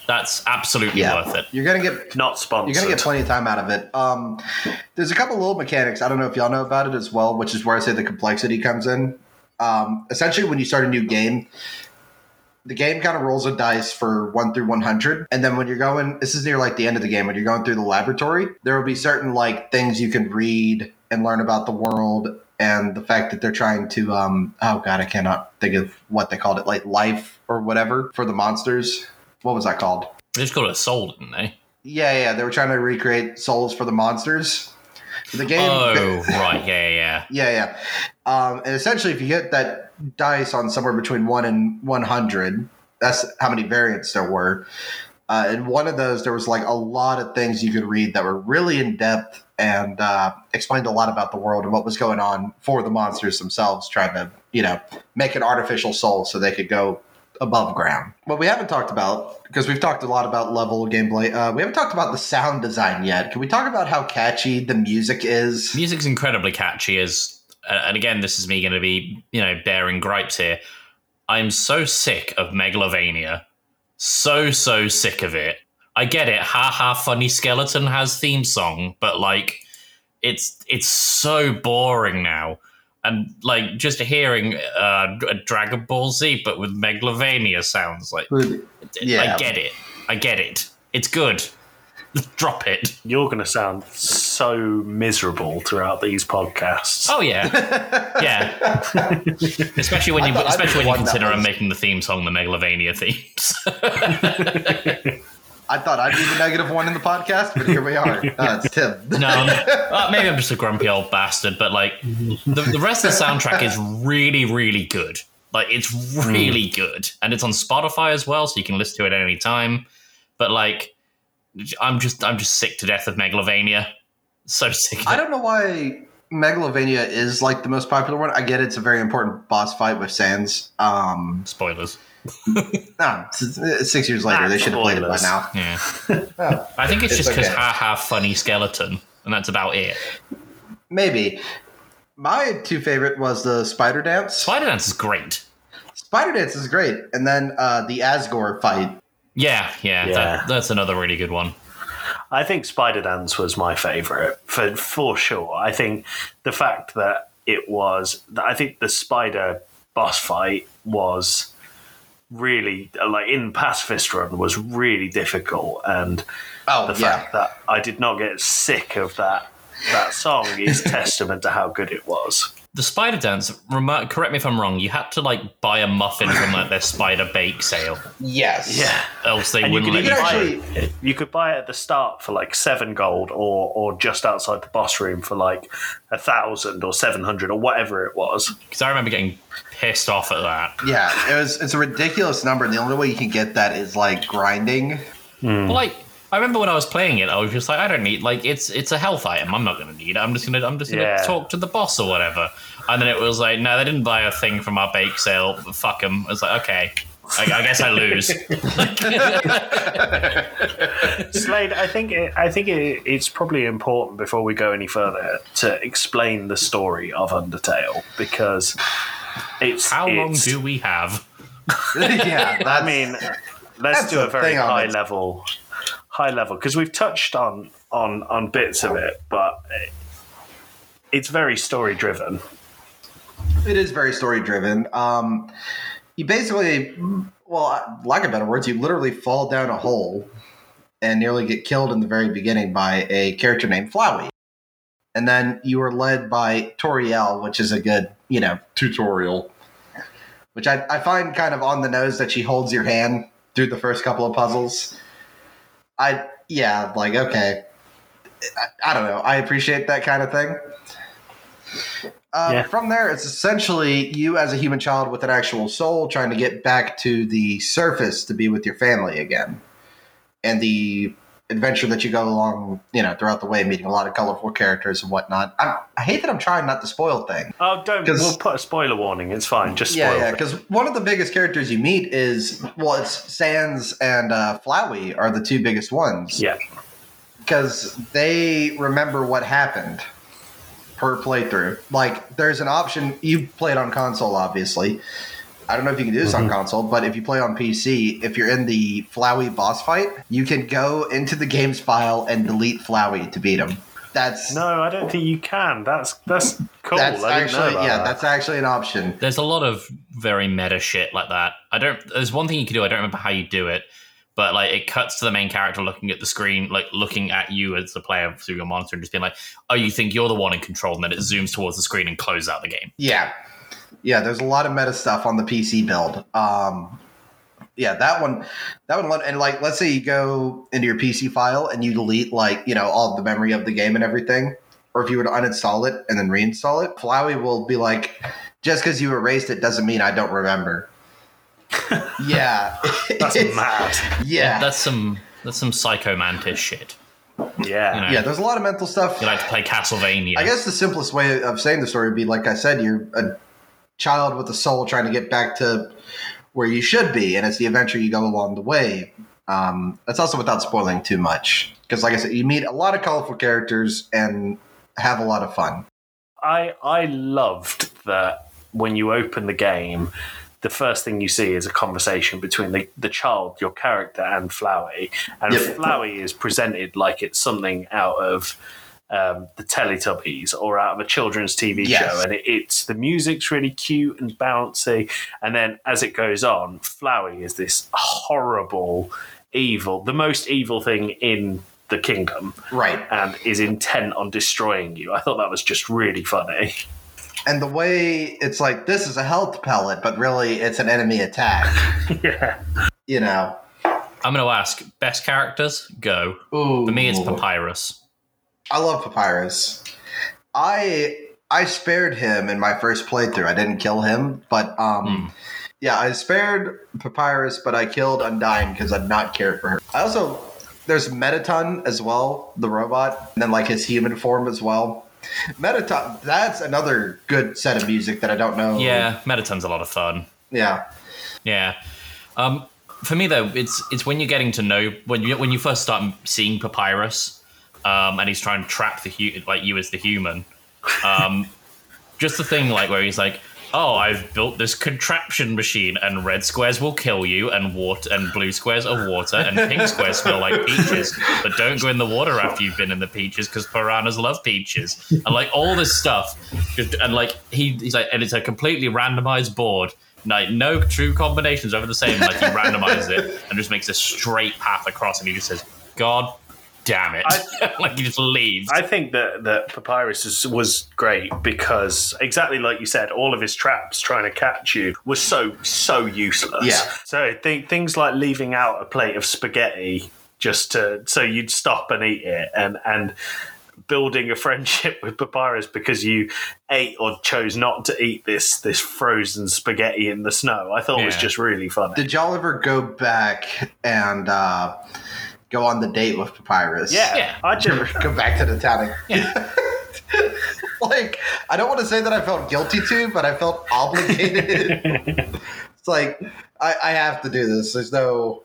[SPEAKER 3] That's absolutely
[SPEAKER 2] yeah,
[SPEAKER 3] worth it.
[SPEAKER 2] You're gonna get
[SPEAKER 4] Not sponsored.
[SPEAKER 2] You're gonna get plenty of time out of it. Um, there's a couple little mechanics. I don't know if y'all know about it as well, which is where I say the complexity comes in. Um, essentially, when you start a new game, the game kind of rolls a dice for one through 100, and then when you're going, this is near like the end of the game. When you're going through the laboratory, there will be certain like things you can read and learn about the world. And the fact that they're trying to, um, oh god, I cannot think of what they called it, like life or whatever for the monsters. What was that called?
[SPEAKER 3] They just called it a soul, didn't they?
[SPEAKER 2] Yeah, yeah, they were trying to recreate souls for the monsters. The game.
[SPEAKER 3] Oh, right. Yeah, yeah,
[SPEAKER 2] Yeah, yeah. Um, and essentially, if you get that dice on somewhere between one and one hundred, that's how many variants there were. Uh, in one of those, there was like a lot of things you could read that were really in depth and uh, explained a lot about the world and what was going on for the monsters themselves, trying to you know make an artificial soul so they could go above ground. What we haven't talked about, because we've talked a lot about level gameplay, uh, we haven't talked about the sound design yet. Can we talk about how catchy the music is?
[SPEAKER 3] Music's incredibly catchy. As and again, this is me going to be you know bearing gripes here. I'm so sick of Megalovania, so so sick of it. I get it. Ha ha! Funny skeleton has theme song, but like, it's it's so boring now. And like just hearing uh, a Dragon Ball Z, but with Megalovania sounds like
[SPEAKER 2] Yeah.
[SPEAKER 3] I get it. I get it. It's good. Drop it.
[SPEAKER 4] You're going to sound so miserable throughout these podcasts.
[SPEAKER 3] Oh yeah, yeah. especially when you,
[SPEAKER 2] thought
[SPEAKER 3] especially when you consider I'm making the theme song the Megalovania themes.
[SPEAKER 2] I thought I'd be the negative one in the podcast, but here we are. Uh, it's Tim.
[SPEAKER 3] no, uh, maybe I'm just a grumpy old bastard, but like the, the rest of the soundtrack is really, really good. Like it's really good, and it's on Spotify as well, so you can listen to it at any time. But like, I'm just, I'm just sick to death of Megalovania. So sick. Of
[SPEAKER 2] I don't know why Megalovania is like the most popular one. I get it's a very important boss fight with Sans. Um,
[SPEAKER 3] Spoilers.
[SPEAKER 2] No, s- s- six years later,
[SPEAKER 4] Ah,
[SPEAKER 2] they should have played it by now.
[SPEAKER 3] Yeah,
[SPEAKER 2] Oh,
[SPEAKER 3] I think it's,
[SPEAKER 2] It's
[SPEAKER 3] just because
[SPEAKER 2] okay.
[SPEAKER 3] ha ha funny skeleton, and that's about it.
[SPEAKER 2] maybe. My two favorite was the Spider Dance.
[SPEAKER 3] Spider Dance is great.
[SPEAKER 2] Spider Dance is great, and then uh, the Asgore fight.
[SPEAKER 3] Yeah, yeah,
[SPEAKER 4] Yeah.
[SPEAKER 3] That, that's another really good one.
[SPEAKER 4] I think Spider Dance was my favorite for for sure. I think the fact that it was, I think the spider boss fight was really like in Pacifist Run was really difficult, and
[SPEAKER 2] Oh
[SPEAKER 4] the
[SPEAKER 2] yeah,
[SPEAKER 4] fact that I did not get sick of that that song is testament to how good it was.
[SPEAKER 3] The Spider Dance, remo- correct me if I'm wrong, you had to like buy a muffin from like their spider bake sale,
[SPEAKER 2] yes,
[SPEAKER 4] Yeah.
[SPEAKER 3] else they
[SPEAKER 4] And you
[SPEAKER 3] wouldn't
[SPEAKER 4] could,
[SPEAKER 3] let
[SPEAKER 2] you
[SPEAKER 3] you
[SPEAKER 2] can
[SPEAKER 3] buy
[SPEAKER 2] actually-
[SPEAKER 3] it.
[SPEAKER 4] you could buy it at the start for like seven gold, or or just outside the boss room for like a thousand or seven hundred or whatever it was.
[SPEAKER 3] Because I remember getting pissed off at that.
[SPEAKER 2] yeah. It was. It's a ridiculous number. and The only way you can get that is like grinding.
[SPEAKER 3] Well, like I remember when I was playing it, I was just like, I don't need like it's it's a health item. I'm not going to need it. I'm just gonna I'm just gonna
[SPEAKER 4] Yeah.
[SPEAKER 3] talk to the boss or whatever. And then it was like, no, they didn't buy a thing from our bake sale. Fuck them. I was like, okay, I, I guess I lose.
[SPEAKER 4] Slade, I think it, I think it, it's probably important before we go any further to explain the story of Undertale because it's
[SPEAKER 3] How long do we have?
[SPEAKER 2] yeah,
[SPEAKER 4] I mean, let's do a very high
[SPEAKER 2] it.
[SPEAKER 4] level, high level because we've touched on on on bits of it, but it's very story driven.
[SPEAKER 2] It is very story driven. Um, you basically, well, lack of better words, you literally fall down a hole and nearly get killed in the very beginning by a character named Flowey. And then you are led by Toriel, which is a good, you know, tutorial. Which I, I find kind of on the nose that she holds your hand through the first couple of puzzles. I, yeah, like, okay. I, I don't know. I appreciate that kind of thing. Uh,
[SPEAKER 4] Yeah.
[SPEAKER 2] From there, it's essentially you as a human child with an actual soul trying to get back to the surface to be with your family again. And the adventure that you go along, you know, throughout the way, meeting a lot of colorful characters and whatnot. I, I hate that I'm trying not to spoil things.
[SPEAKER 4] Oh, don't. We'll put a spoiler warning. It's fine. Just spoil
[SPEAKER 2] Yeah, yeah, because one of the biggest characters you meet is, well, it's Sans and uh, Flowey are the two biggest ones.
[SPEAKER 4] Yeah.
[SPEAKER 2] because they remember what happened per playthrough. Like, there's an option. You played on console, obviously. I don't know if you can do this
[SPEAKER 4] Mm-hmm.
[SPEAKER 2] on console, but if you play on PC, if you're in the Flowey boss fight, you can go into the game's file and delete Flowey to beat him. That's
[SPEAKER 4] No, I don't think you can. That's that's cool.
[SPEAKER 2] that's
[SPEAKER 4] I didn't know
[SPEAKER 2] actually yeah,
[SPEAKER 4] that.
[SPEAKER 2] that's actually an option.
[SPEAKER 3] There's a lot of very meta shit like that. I don't. There's one thing you can do. I don't remember how you do it, but like it cuts to the main character looking at the screen, like looking at you as the player through your monitor, and just being like, "Oh, you think you're the one in control?" And then it zooms towards the screen and closes out the game.
[SPEAKER 2] Yeah. Yeah, there's a lot of meta stuff on the PC build. Um yeah, that one that one and like let's say you go into your PC file and you delete like, you know, all the memory of the game and everything, or if you were to uninstall it and then reinstall it, Flowey will be like just because you erased it doesn't mean I don't remember. Yeah,
[SPEAKER 4] That's mad.
[SPEAKER 2] Yeah,
[SPEAKER 3] That's some that's some psycho mantis shit.
[SPEAKER 4] Yeah.
[SPEAKER 3] You know.
[SPEAKER 2] yeah. There's a lot of mental stuff.
[SPEAKER 3] You like to play Castlevania.
[SPEAKER 2] I guess the simplest way of saying the story would be like I said, you're a child with a soul trying to get back to where you should be, and it's the adventure you go along the way. Um, that's also without spoiling too much, because like I said, you meet a lot of colorful characters and have a lot of fun.
[SPEAKER 4] I I loved that when you open the game, the first thing you see is a conversation between the, the child, your character, and Flowey. And
[SPEAKER 2] Yep.
[SPEAKER 4] Flowey is presented like it's something out of um, the Teletubbies or out of a children's TV
[SPEAKER 2] Yes.
[SPEAKER 4] show. And it, it's the music's really cute and bouncy. And then as it goes on, Flowey is this horrible, evil, the most evil thing in the kingdom
[SPEAKER 2] Right.
[SPEAKER 4] and is intent on destroying you. I thought that was just really funny.
[SPEAKER 2] And the way it's like this is a health pellet, but really it's an enemy attack.
[SPEAKER 4] yeah.
[SPEAKER 2] You know.
[SPEAKER 3] I'm going to ask best characters. Go
[SPEAKER 2] Ooh.
[SPEAKER 3] for me. It's Papyrus.
[SPEAKER 2] I love Papyrus. I I spared him in my first playthrough. I didn't kill him, but um yeah, I spared Papyrus, but I killed Undyne because I did not care for her. I also there's Mettaton as well, the robot, and then like his human form as well. Mettaton, that's another good set of music that I don't know.
[SPEAKER 3] Yeah, Mettaton's a lot of fun.
[SPEAKER 2] Yeah.
[SPEAKER 3] Yeah. Um, for me though, it's it's when you're getting to know when you when you first start seeing Papyrus, um, and he's trying to trap the hu- like you as the human. Um, just the thing like where he's like, "Oh, I've built this contraption machine, and red squares will kill you, and water and blue squares are water, and pink squares smell like peaches. But don't go in the water after you've been in the peaches because piranhas love peaches." And like all this stuff, and like he, he's like, and it's a completely randomized board. Like no true combinations over the same. Like he randomizes it and just makes a straight path across, and he just says, "God damn it!" I, like he just leaves.
[SPEAKER 4] I think that, that Papyrus is, was great because exactly like you said, all of his traps trying to catch you was so, so useless.
[SPEAKER 2] Yeah.
[SPEAKER 4] So th- things like leaving out a plate of spaghetti just to, so you'd stop and eat it and, and, building a friendship with papyrus because you ate or chose not to eat this this frozen spaghetti in the snow i thought it was just really funny
[SPEAKER 2] Did y'all ever go back and uh, go on the date with Papyrus?
[SPEAKER 4] yeah,
[SPEAKER 3] Yeah.
[SPEAKER 4] i just
[SPEAKER 2] go back to the town. like, I don't want to say that I felt guilty to, but I felt obligated. it's like I, I have to do this. There's no.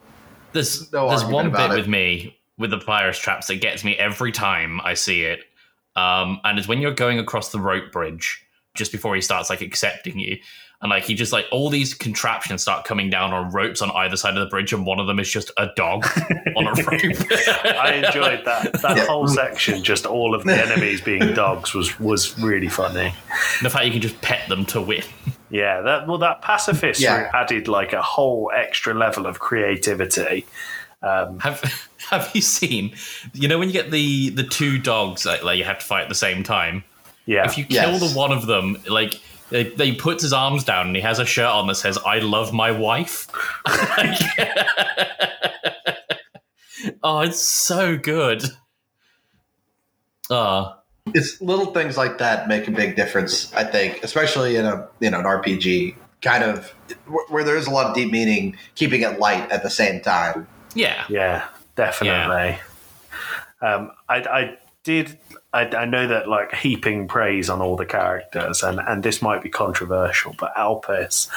[SPEAKER 3] There's
[SPEAKER 2] No
[SPEAKER 3] there's one bit
[SPEAKER 2] it.
[SPEAKER 3] with me with the papyrus traps that gets me every time I see it, um, and it's when you're going across the rope bridge just before he starts like accepting you, and like he just like all these contraptions start coming down on ropes on either side of the bridge, and one of them is just a dog on a rope.
[SPEAKER 4] I enjoyed that. That
[SPEAKER 2] Yeah.
[SPEAKER 4] whole section, just all of the enemies being dogs, was was really funny.
[SPEAKER 3] the fact you can just pet them to win.
[SPEAKER 4] Yeah, that well, that pacifist
[SPEAKER 2] Yeah.
[SPEAKER 4] added like a whole extra level of creativity.
[SPEAKER 3] Um, Have Have you seen? You know when you get the the two dogs like, like you have to fight at the same time.
[SPEAKER 4] Yeah,
[SPEAKER 3] If you kill
[SPEAKER 2] Yes.
[SPEAKER 3] the one of them, like they, they puts his arms down and he has a shirt on that says "I love my wife." oh, it's so good. Oh,
[SPEAKER 2] It's little things like that make a big difference. I think, especially in a you know an RPG kind of where- where there is a lot of deep meaning, keeping it light at the same time.
[SPEAKER 3] yeah.
[SPEAKER 4] yeah, definitely. Um, I, I did. I, I know that like heaping praise on all the characters, and and this might be controversial, but Alphys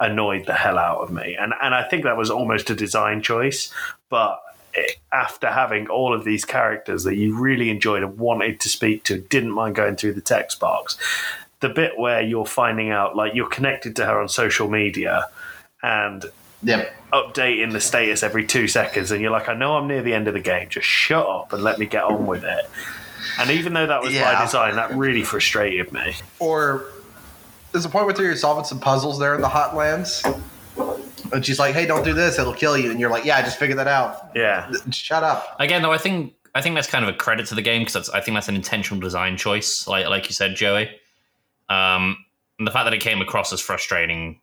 [SPEAKER 4] annoyed the hell out of me, and and I think that was almost a design choice, but. it- After having all of these characters that you really enjoyed and wanted to speak to, didn't mind going through the text box, the bit where you're finding out like you're connected to her on social media and
[SPEAKER 2] Yep.
[SPEAKER 4] updating the status every two seconds, and you're like, I know I'm near the end of the game. Just shut up and let me get on with it. And even though that was
[SPEAKER 2] Yeah.
[SPEAKER 4] by design, that really frustrated me.
[SPEAKER 2] Or there's a point where you're solving some puzzles there in the Hotlands. And she's like, "Hey, don't do this; it'll kill you." And you're like, "Yeah, I just figured that out.
[SPEAKER 4] Yeah,
[SPEAKER 2] Shut up."
[SPEAKER 3] Again, though, I think I think that's kind of a credit to the game because I think that's an intentional design choice, like like you said, Joey. Um, and the fact that it came across as frustrating,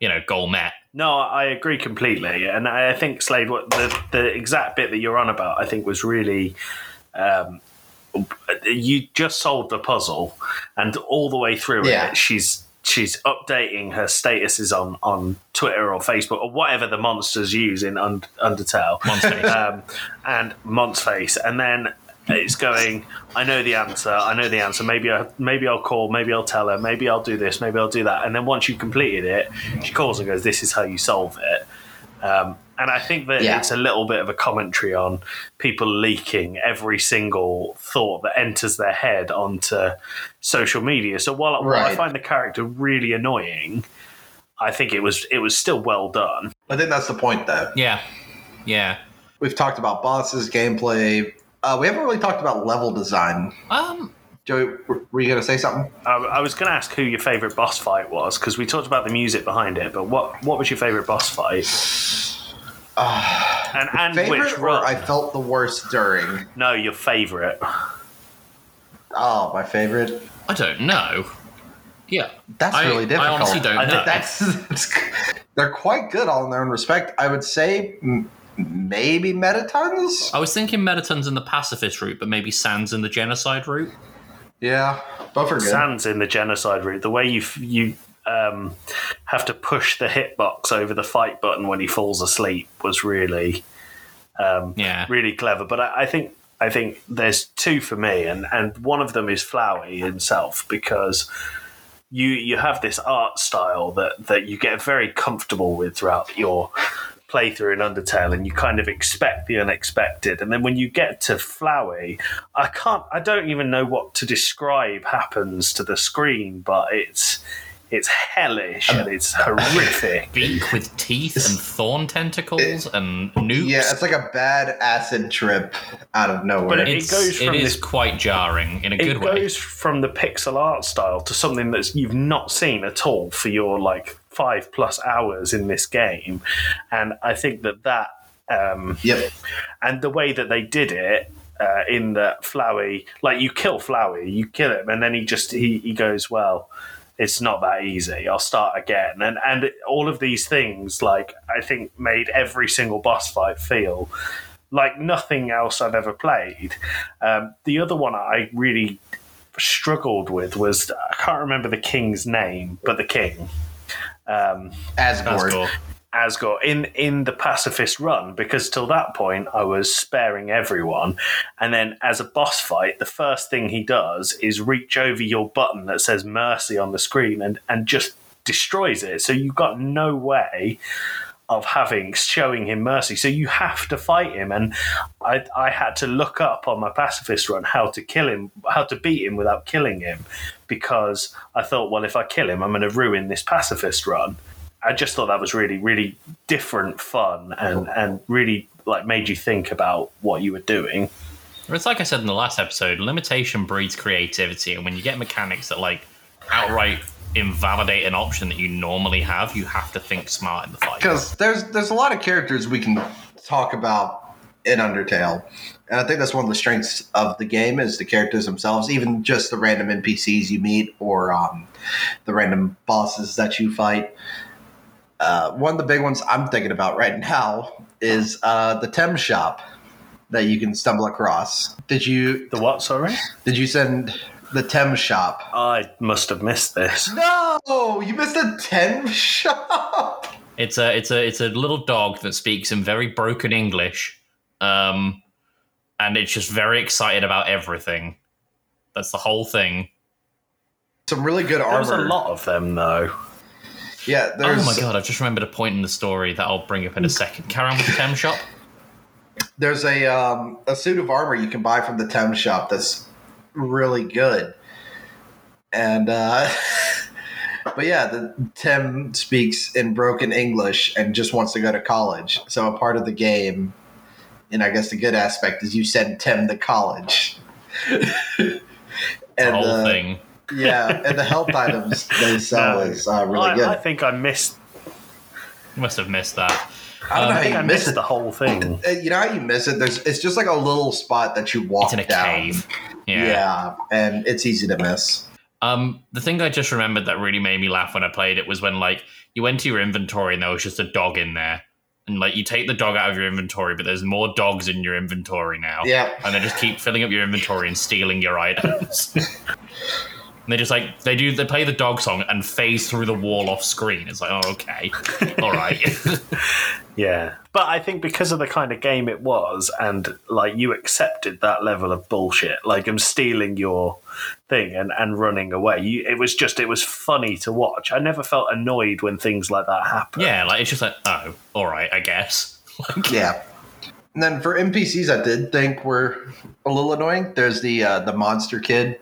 [SPEAKER 3] you know, goal met.
[SPEAKER 4] no, I agree completely. And I think Slade, what the the exact bit that you're on about, I think was really. Um, you just solved the puzzle, and all the way through
[SPEAKER 2] Yeah.
[SPEAKER 4] it, she's she's updating her statuses on on Twitter or Facebook or whatever the monsters use in Un- Undertale. Um, and Mont's face, and then it's going. I know the answer. I know the answer. Maybe I maybe I'll call. Maybe I'll tell her. Maybe I'll do this. Maybe I'll do that. And then once you've completed it, she calls and goes, "This is how you solve it." Um, and I think that
[SPEAKER 2] Yeah.
[SPEAKER 4] it's a little bit of a commentary on people leaking every single thought that enters their head onto social media. So while, while I find the character really annoying, I think it was it was still well done.
[SPEAKER 2] I think that's the point, though.
[SPEAKER 3] yeah, yeah.
[SPEAKER 2] We've talked about bosses, gameplay. Uh, we haven't really talked about level design.
[SPEAKER 3] Um,
[SPEAKER 2] Joey, were were you going to say something?
[SPEAKER 4] I, I was going to ask who your favorite boss fight was because we talked about the music behind it, but what what was your favorite boss fight? Ah, and and
[SPEAKER 2] Favorite
[SPEAKER 4] which
[SPEAKER 2] or
[SPEAKER 4] run?
[SPEAKER 2] I felt the worst during?
[SPEAKER 4] no, your favorite.
[SPEAKER 2] Oh, my favorite.
[SPEAKER 3] I don't know. Yeah,
[SPEAKER 2] That's
[SPEAKER 3] I-
[SPEAKER 2] really
[SPEAKER 3] I honestly don't
[SPEAKER 2] I
[SPEAKER 3] know.
[SPEAKER 2] think that's they're quite good all in their own respect. I would say m- maybe Mettatons.
[SPEAKER 3] I was thinking Mettatons in the pacifist route, but maybe Sans in the genocide route.
[SPEAKER 2] Yeah, both are good.
[SPEAKER 4] Sans in the genocide route. The way you you um, have to push the hitbox over the fight button when he falls asleep was really um,
[SPEAKER 3] Yeah.
[SPEAKER 4] really clever. But I, I think I think there's two for me, and and one of them is Flowey himself because you you have this art style that that you get very comfortable with throughout your playthrough in Undertale, and you kind of expect the unexpected. And then when you get to Flowey, I can't, I don't even know what to describe happens to the screen, but it's it's hellish and it's horrific.
[SPEAKER 3] Beak with teeth and thorn tentacles and nukes.
[SPEAKER 2] Yeah, it's like a bad acid trip out of nowhere.
[SPEAKER 4] But it-
[SPEAKER 3] It's-
[SPEAKER 4] goes from
[SPEAKER 3] it is
[SPEAKER 4] this-
[SPEAKER 3] quite jarring in a good way.
[SPEAKER 4] It goes from the pixel art style to something that you've not seen at all for your like five plus hours in this game, and I think that that um,
[SPEAKER 2] yep.
[SPEAKER 4] and the way that they did it uh, in that Flowey, like you kill Flowey, you kill him, and then he just he, he goes, well, it's not that easy. I'll start again, and and all of these things, like I think, made every single boss fight feel like nothing else I've ever played. Um, the other one I really struggled with was I can't remember the king's name, but the king. Um,
[SPEAKER 2] Asgore.
[SPEAKER 3] Asgore.
[SPEAKER 4] Asgore in in the pacifist run because till that point I was sparing everyone, and then as a boss fight, the first thing he does is reach over your button that says mercy on the screen and and just destroys it. So you've got no way of having showing him mercy. So you have to fight him, and I I had to look up on my pacifist run how to kill him, how to beat him without killing him, because I thought, well, if I kill him, I'm going to ruin this pacifist run. I just thought that was really, really different fun and, and really like made you think about what you were doing.
[SPEAKER 3] It's like I said in the last episode, limitation breeds creativity, and when you get mechanics that like outright invalidate an option that you normally have, you have to think smart in the fight.
[SPEAKER 2] because there's there's a lot of characters we can talk about in Undertale, and I think that's one of the strengths of the game is the characters themselves, even just the random NPCs you meet or um, the random bosses that you fight. Uh, one of the big ones I'm thinking about right now is uh, the Tem shop that you can stumble across. Did you
[SPEAKER 4] The what, sorry?
[SPEAKER 2] did you send the Tem shop?
[SPEAKER 4] I must have missed this.
[SPEAKER 2] No, you missed the Tem shop.
[SPEAKER 3] It's a it's a it's a little dog that speaks in very broken English, um, and it's just very excited about everything. That's the whole thing.
[SPEAKER 2] Some really good armor.
[SPEAKER 4] There was a lot of them though.
[SPEAKER 2] Yeah, there's
[SPEAKER 3] oh my god! I've just remembered a point in the story that I'll bring up in a second. Carry on with the Tem shop.
[SPEAKER 2] there's a um, a suit of armor you can buy from the Tem shop that's really good. And uh, but yeah, the Tem speaks in broken English and just wants to go to college. So a part of the game, and I guess the good aspect is you send Tem to college.
[SPEAKER 3] The
[SPEAKER 2] and
[SPEAKER 3] whole
[SPEAKER 2] uh,
[SPEAKER 3] thing.
[SPEAKER 2] Yeah, and the health items they sell
[SPEAKER 4] No.
[SPEAKER 2] is uh, really
[SPEAKER 4] I,
[SPEAKER 2] good.
[SPEAKER 4] I think I missed.
[SPEAKER 3] You must have missed that.
[SPEAKER 2] I don't know
[SPEAKER 4] I
[SPEAKER 2] how
[SPEAKER 4] think
[SPEAKER 2] you
[SPEAKER 4] I
[SPEAKER 2] miss
[SPEAKER 4] missed
[SPEAKER 2] it.
[SPEAKER 4] the whole thing.
[SPEAKER 2] Uh, You know how you miss it? There's it's just like a little spot that you walk
[SPEAKER 3] It's in a
[SPEAKER 2] down.
[SPEAKER 3] cave.
[SPEAKER 2] Yeah.
[SPEAKER 3] Yeah.
[SPEAKER 2] and it's easy to miss.
[SPEAKER 3] Um, the thing I just remembered that really made me laugh when I played it was when like you went to your inventory and there was just a dog in there, and like you take the dog out of your inventory, but there's more dogs in your inventory now.
[SPEAKER 2] Yeah.
[SPEAKER 3] and they just keep filling up your inventory and stealing your items. And they just like they do they play the dog song and phase through the wall off screen. It's like, oh okay, all right.
[SPEAKER 4] Yeah. But I think because of the kind of game it was, and like you accepted that level of bullshit, like I'm stealing your thing and, and running away. You, it was just, it was funny to watch. I never felt annoyed when things like that happened.
[SPEAKER 3] yeah, like it's just like, oh, all right, I guess. Like,
[SPEAKER 2] Yeah. And then for NPCs, I did think were a little annoying. There's the uh, the monster kid.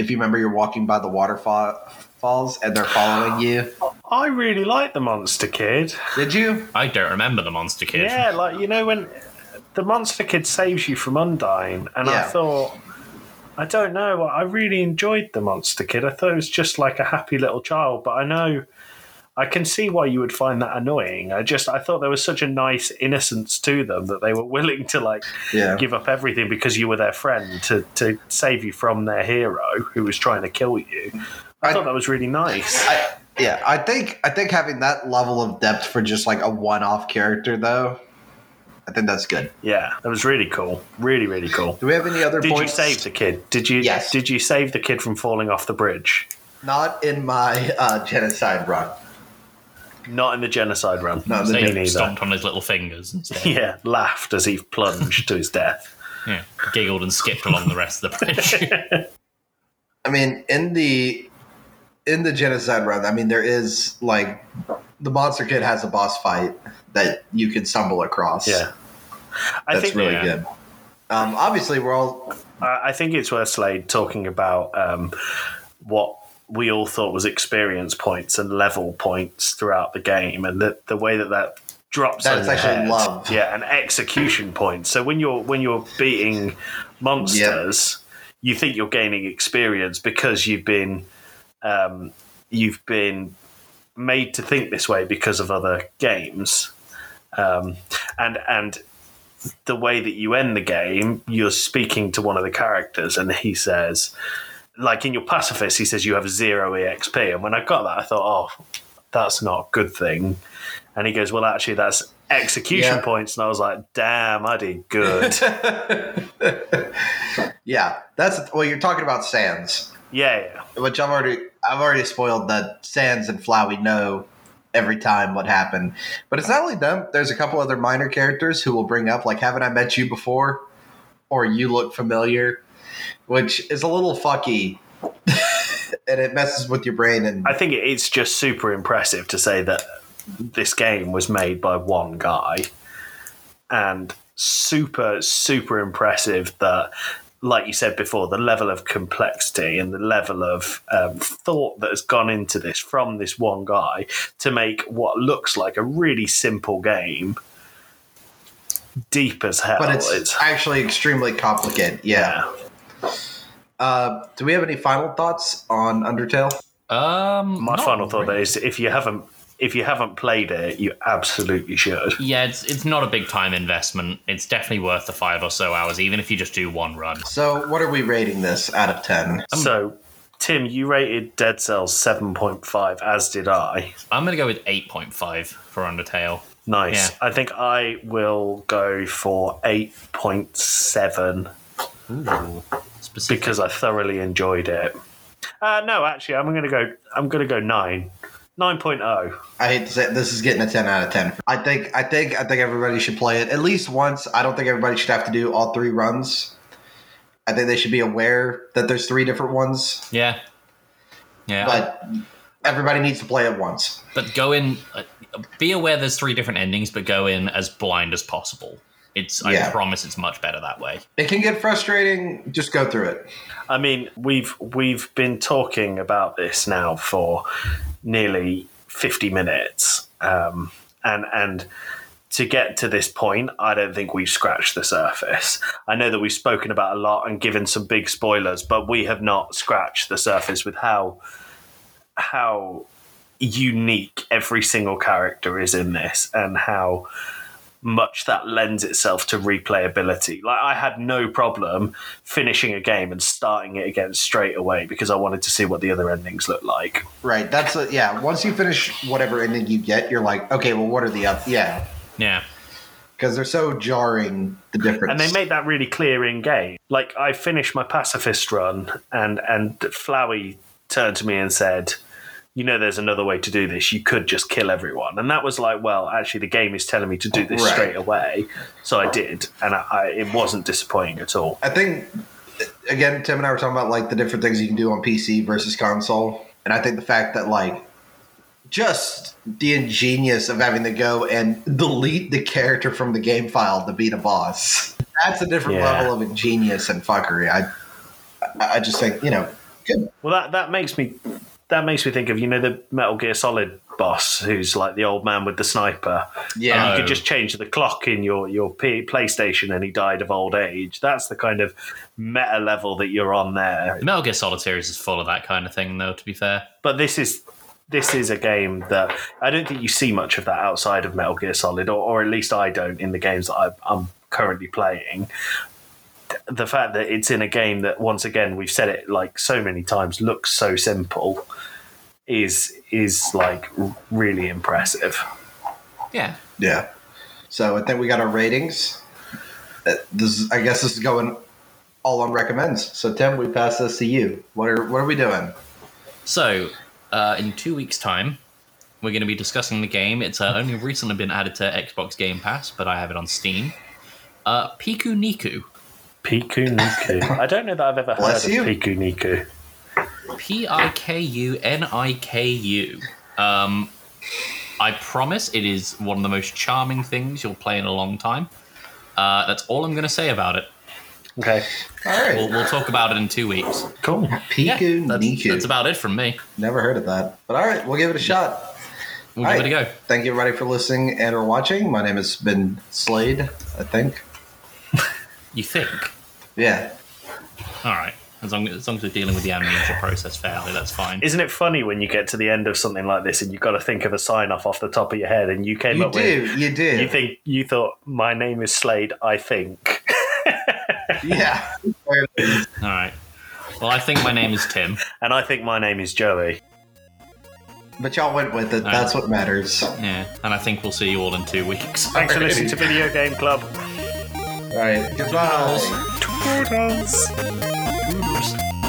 [SPEAKER 2] If you remember, you're walking by the waterfalls and they're following you.
[SPEAKER 4] I really like the Monster Kid.
[SPEAKER 2] Did you?
[SPEAKER 3] I don't remember the Monster Kid.
[SPEAKER 4] Yeah, like, you know, when the Monster Kid saves you from Undyne, and I thought, I don't know, I really enjoyed the Monster Kid. I thought it was just like a happy little child, but I know. I can see why you would find that annoying. I just I thought there was such a nice innocence to them that they were willing to like
[SPEAKER 2] Yeah.
[SPEAKER 4] give up everything because you were their friend to, to save you from their hero who was trying to kill you. I,
[SPEAKER 2] I-
[SPEAKER 4] thought that was really nice.
[SPEAKER 2] I, yeah, I think I think having that level of depth for just like a one-off character, though, I think that's good.
[SPEAKER 4] yeah, that was really cool. Really, really cool.
[SPEAKER 2] Do we have any other
[SPEAKER 4] Did you
[SPEAKER 2] points?
[SPEAKER 4] save the kid? Did you?
[SPEAKER 2] Yes.
[SPEAKER 4] Did you save the kid from falling off the bridge?
[SPEAKER 2] Not in my uh, genocide run.
[SPEAKER 4] Not in the genocide run.
[SPEAKER 2] No,
[SPEAKER 3] So
[SPEAKER 2] the-
[SPEAKER 4] me
[SPEAKER 3] he
[SPEAKER 4] neither.
[SPEAKER 3] stomped on his little fingers instead.
[SPEAKER 4] Yeah, laughed as he plunged to his death.
[SPEAKER 3] Yeah, giggled and skipped along the rest of the bridge.
[SPEAKER 2] I mean, in the in the genocide run, I mean, there is like the monster kid has a boss fight that you can stumble across.
[SPEAKER 4] Yeah, I
[SPEAKER 2] that's
[SPEAKER 4] think
[SPEAKER 2] really
[SPEAKER 3] yeah.
[SPEAKER 2] good. Um, obviously, we're all
[SPEAKER 4] I I think it's worth Slade talking about um, what we all thought was experience points and level points throughout the game, and the the way that that drops.
[SPEAKER 2] That
[SPEAKER 4] on
[SPEAKER 2] actually
[SPEAKER 4] head.
[SPEAKER 2] love.
[SPEAKER 4] Yeah, and execution points. So when you're when you're beating monsters, you think you're gaining experience because you've been um, you've been made to think this way because of other games, um, and and the way that you end the game, you're speaking to one of the characters, and he says, like in your pacifist, he says you have zero exp. And when I got that, I thought, oh, that's not a good thing. And he goes, well, actually, that's execution
[SPEAKER 2] Yeah.
[SPEAKER 4] points. And I was like, damn, I did good.
[SPEAKER 2] yeah. That's well, you're talking about Sans,
[SPEAKER 4] yeah, yeah.
[SPEAKER 2] which I've already I've already spoiled that Sans and Flowey know every time what happened. But it's not only them. There's a couple other minor characters who will bring up like, "Haven't I met you before?" or "You look familiar," which is a little fucky. and it messes with your brain and
[SPEAKER 4] I think it's just super impressive to say that this game was made by one guy, and super super impressive that, like you said before, the level of complexity and the level of um, thought that has gone into this from this one guy to make what looks like a really simple game deep as hell.
[SPEAKER 2] but it's, actually extremely complicated. Yeah.
[SPEAKER 4] yeah.
[SPEAKER 2] Uh, do we have any final thoughts on Undertale?
[SPEAKER 3] um,
[SPEAKER 4] My final thought
[SPEAKER 3] really.
[SPEAKER 4] is if you haven't if you haven't played it, you absolutely should.
[SPEAKER 3] Yeah, it's it's not a big time investment. It's definitely worth the five or so hours, even if you just do one run.
[SPEAKER 2] So, what are we rating this out of 10?
[SPEAKER 4] So, Tim, you rated Dead Cells 7.5, as did I.
[SPEAKER 3] I'm gonna go with eight point five for Undertale.
[SPEAKER 4] Nice.
[SPEAKER 3] Yeah.
[SPEAKER 4] I think I will go for 8.7
[SPEAKER 3] Ooh, specific.
[SPEAKER 4] because I thoroughly enjoyed it. Uh, no, actually, I'm going to go. I'm going to go nine. 9.0.
[SPEAKER 2] I hate to say it, this is getting a 10 out of 10. I think I think I think everybody should play it at least once. I don't think everybody should have to do all three runs. I think they should be aware that there's three different ones,
[SPEAKER 3] yeah, yeah.
[SPEAKER 2] but everybody needs to play it once.
[SPEAKER 3] but go in. Uh, be aware there's three different endings, but go in as blind as possible. It's. I promise it's much better that way.
[SPEAKER 2] It can get frustrating, just go through it.
[SPEAKER 4] I mean, we've we've been talking about this now for nearly fifty minutes, um, and and to get to this point, I don't think we've scratched the surface. I know that we've spoken about a lot and given some big spoilers, but we have not scratched the surface with how how unique every single character is in this, and how much that lends itself to replayability. Like I had no problem finishing a game and starting it again straight away because I wanted to see what the other endings look like.
[SPEAKER 2] Right. That's a, yeah. Once you finish whatever ending you get, you're like, okay, well, what are the other? Yeah.
[SPEAKER 3] Yeah.
[SPEAKER 2] because they're so jarring. The difference,
[SPEAKER 4] and they made that really clear in game. Like I finished my pacifist run, and and Flowey turned to me and said, "You know, there's another way to do this. You could just kill everyone." And that was like, well, actually, the game is telling me to do this
[SPEAKER 2] Right.
[SPEAKER 4] straight away, so I did, and I, I, it wasn't disappointing at all.
[SPEAKER 2] I think again, Tim and I were talking about like the different things you can do on PC versus console, and I think the fact that like just the ingenious of having to go and delete the character from the game file to beat a boss. That's a different
[SPEAKER 4] Yeah.
[SPEAKER 2] level of ingenious and fuckery. I I just think you know good.
[SPEAKER 4] Well, that that makes me that makes me think of you know the Metal Gear Solid boss who's like the old man with the sniper.
[SPEAKER 2] Yeah.
[SPEAKER 4] And you
[SPEAKER 3] Oh.
[SPEAKER 4] could just change the clock in your your P- PlayStation, and he died of old age. That's the kind of meta level that you're on there.
[SPEAKER 3] The Metal Gear Solid series is full of that kind of thing, though. To be fair,
[SPEAKER 4] But this is this is a game that I don't think you see much of that outside of Metal Gear Solid, or, or at least I don't in the games that I, I'm currently playing. The fact that it's in a game that, once again, we've said it like so many times, looks so simple, is is like really impressive.
[SPEAKER 3] yeah.
[SPEAKER 2] Yeah. So I think we got our ratings. Uh, This is, I guess this is going all on recommends. So Tim, we pass this to you. What are what are we doing?
[SPEAKER 3] So, uh, in two weeks' time, we're going to be discussing the game. It's uh, only recently been added to Xbox Game Pass, but I have it on Steam. Uh, Piku Niku.
[SPEAKER 4] Piku Niku. I don't know that I've ever
[SPEAKER 2] Bless
[SPEAKER 4] heard
[SPEAKER 2] you.
[SPEAKER 4] of Piku Niku.
[SPEAKER 3] P I K U N I K U. Um, I promise it is one of the most charming things you'll play in a long time. Uh, that's all I'm going to say about it.
[SPEAKER 4] Okay,
[SPEAKER 2] All right.
[SPEAKER 3] We'll, we'll talk about it in two weeks.
[SPEAKER 4] cool.
[SPEAKER 2] Piku
[SPEAKER 3] that's,
[SPEAKER 2] Niku.
[SPEAKER 3] that's about it from me.
[SPEAKER 2] Never heard of that. But all right, we'll give it a shot.
[SPEAKER 3] We'll
[SPEAKER 2] All
[SPEAKER 3] give
[SPEAKER 2] right.
[SPEAKER 3] it a go.
[SPEAKER 2] Thank you everybody for listening and or watching. My name has been Slade, I think.
[SPEAKER 3] You think?
[SPEAKER 2] Yeah.
[SPEAKER 3] All right. As long, as long as we're dealing with the amnesia process fairly, that's fine.
[SPEAKER 4] Isn't it funny when you get to the end of something like this and you've got to think of a sign off off the top of your head and you came
[SPEAKER 2] You
[SPEAKER 4] up with
[SPEAKER 2] do, you do.
[SPEAKER 4] You think you thought my name is Slade? I think.
[SPEAKER 2] yeah.
[SPEAKER 3] All right. Well, I think my name is Tim.
[SPEAKER 4] and I think my name is Joey.
[SPEAKER 2] But y'all went with it. That's what matters.
[SPEAKER 3] Yeah, and I think we'll see you all in two weeks.
[SPEAKER 4] Thanks for listening to Video Game Club.
[SPEAKER 2] right. Goodbye.
[SPEAKER 3] Toodles. Cheers.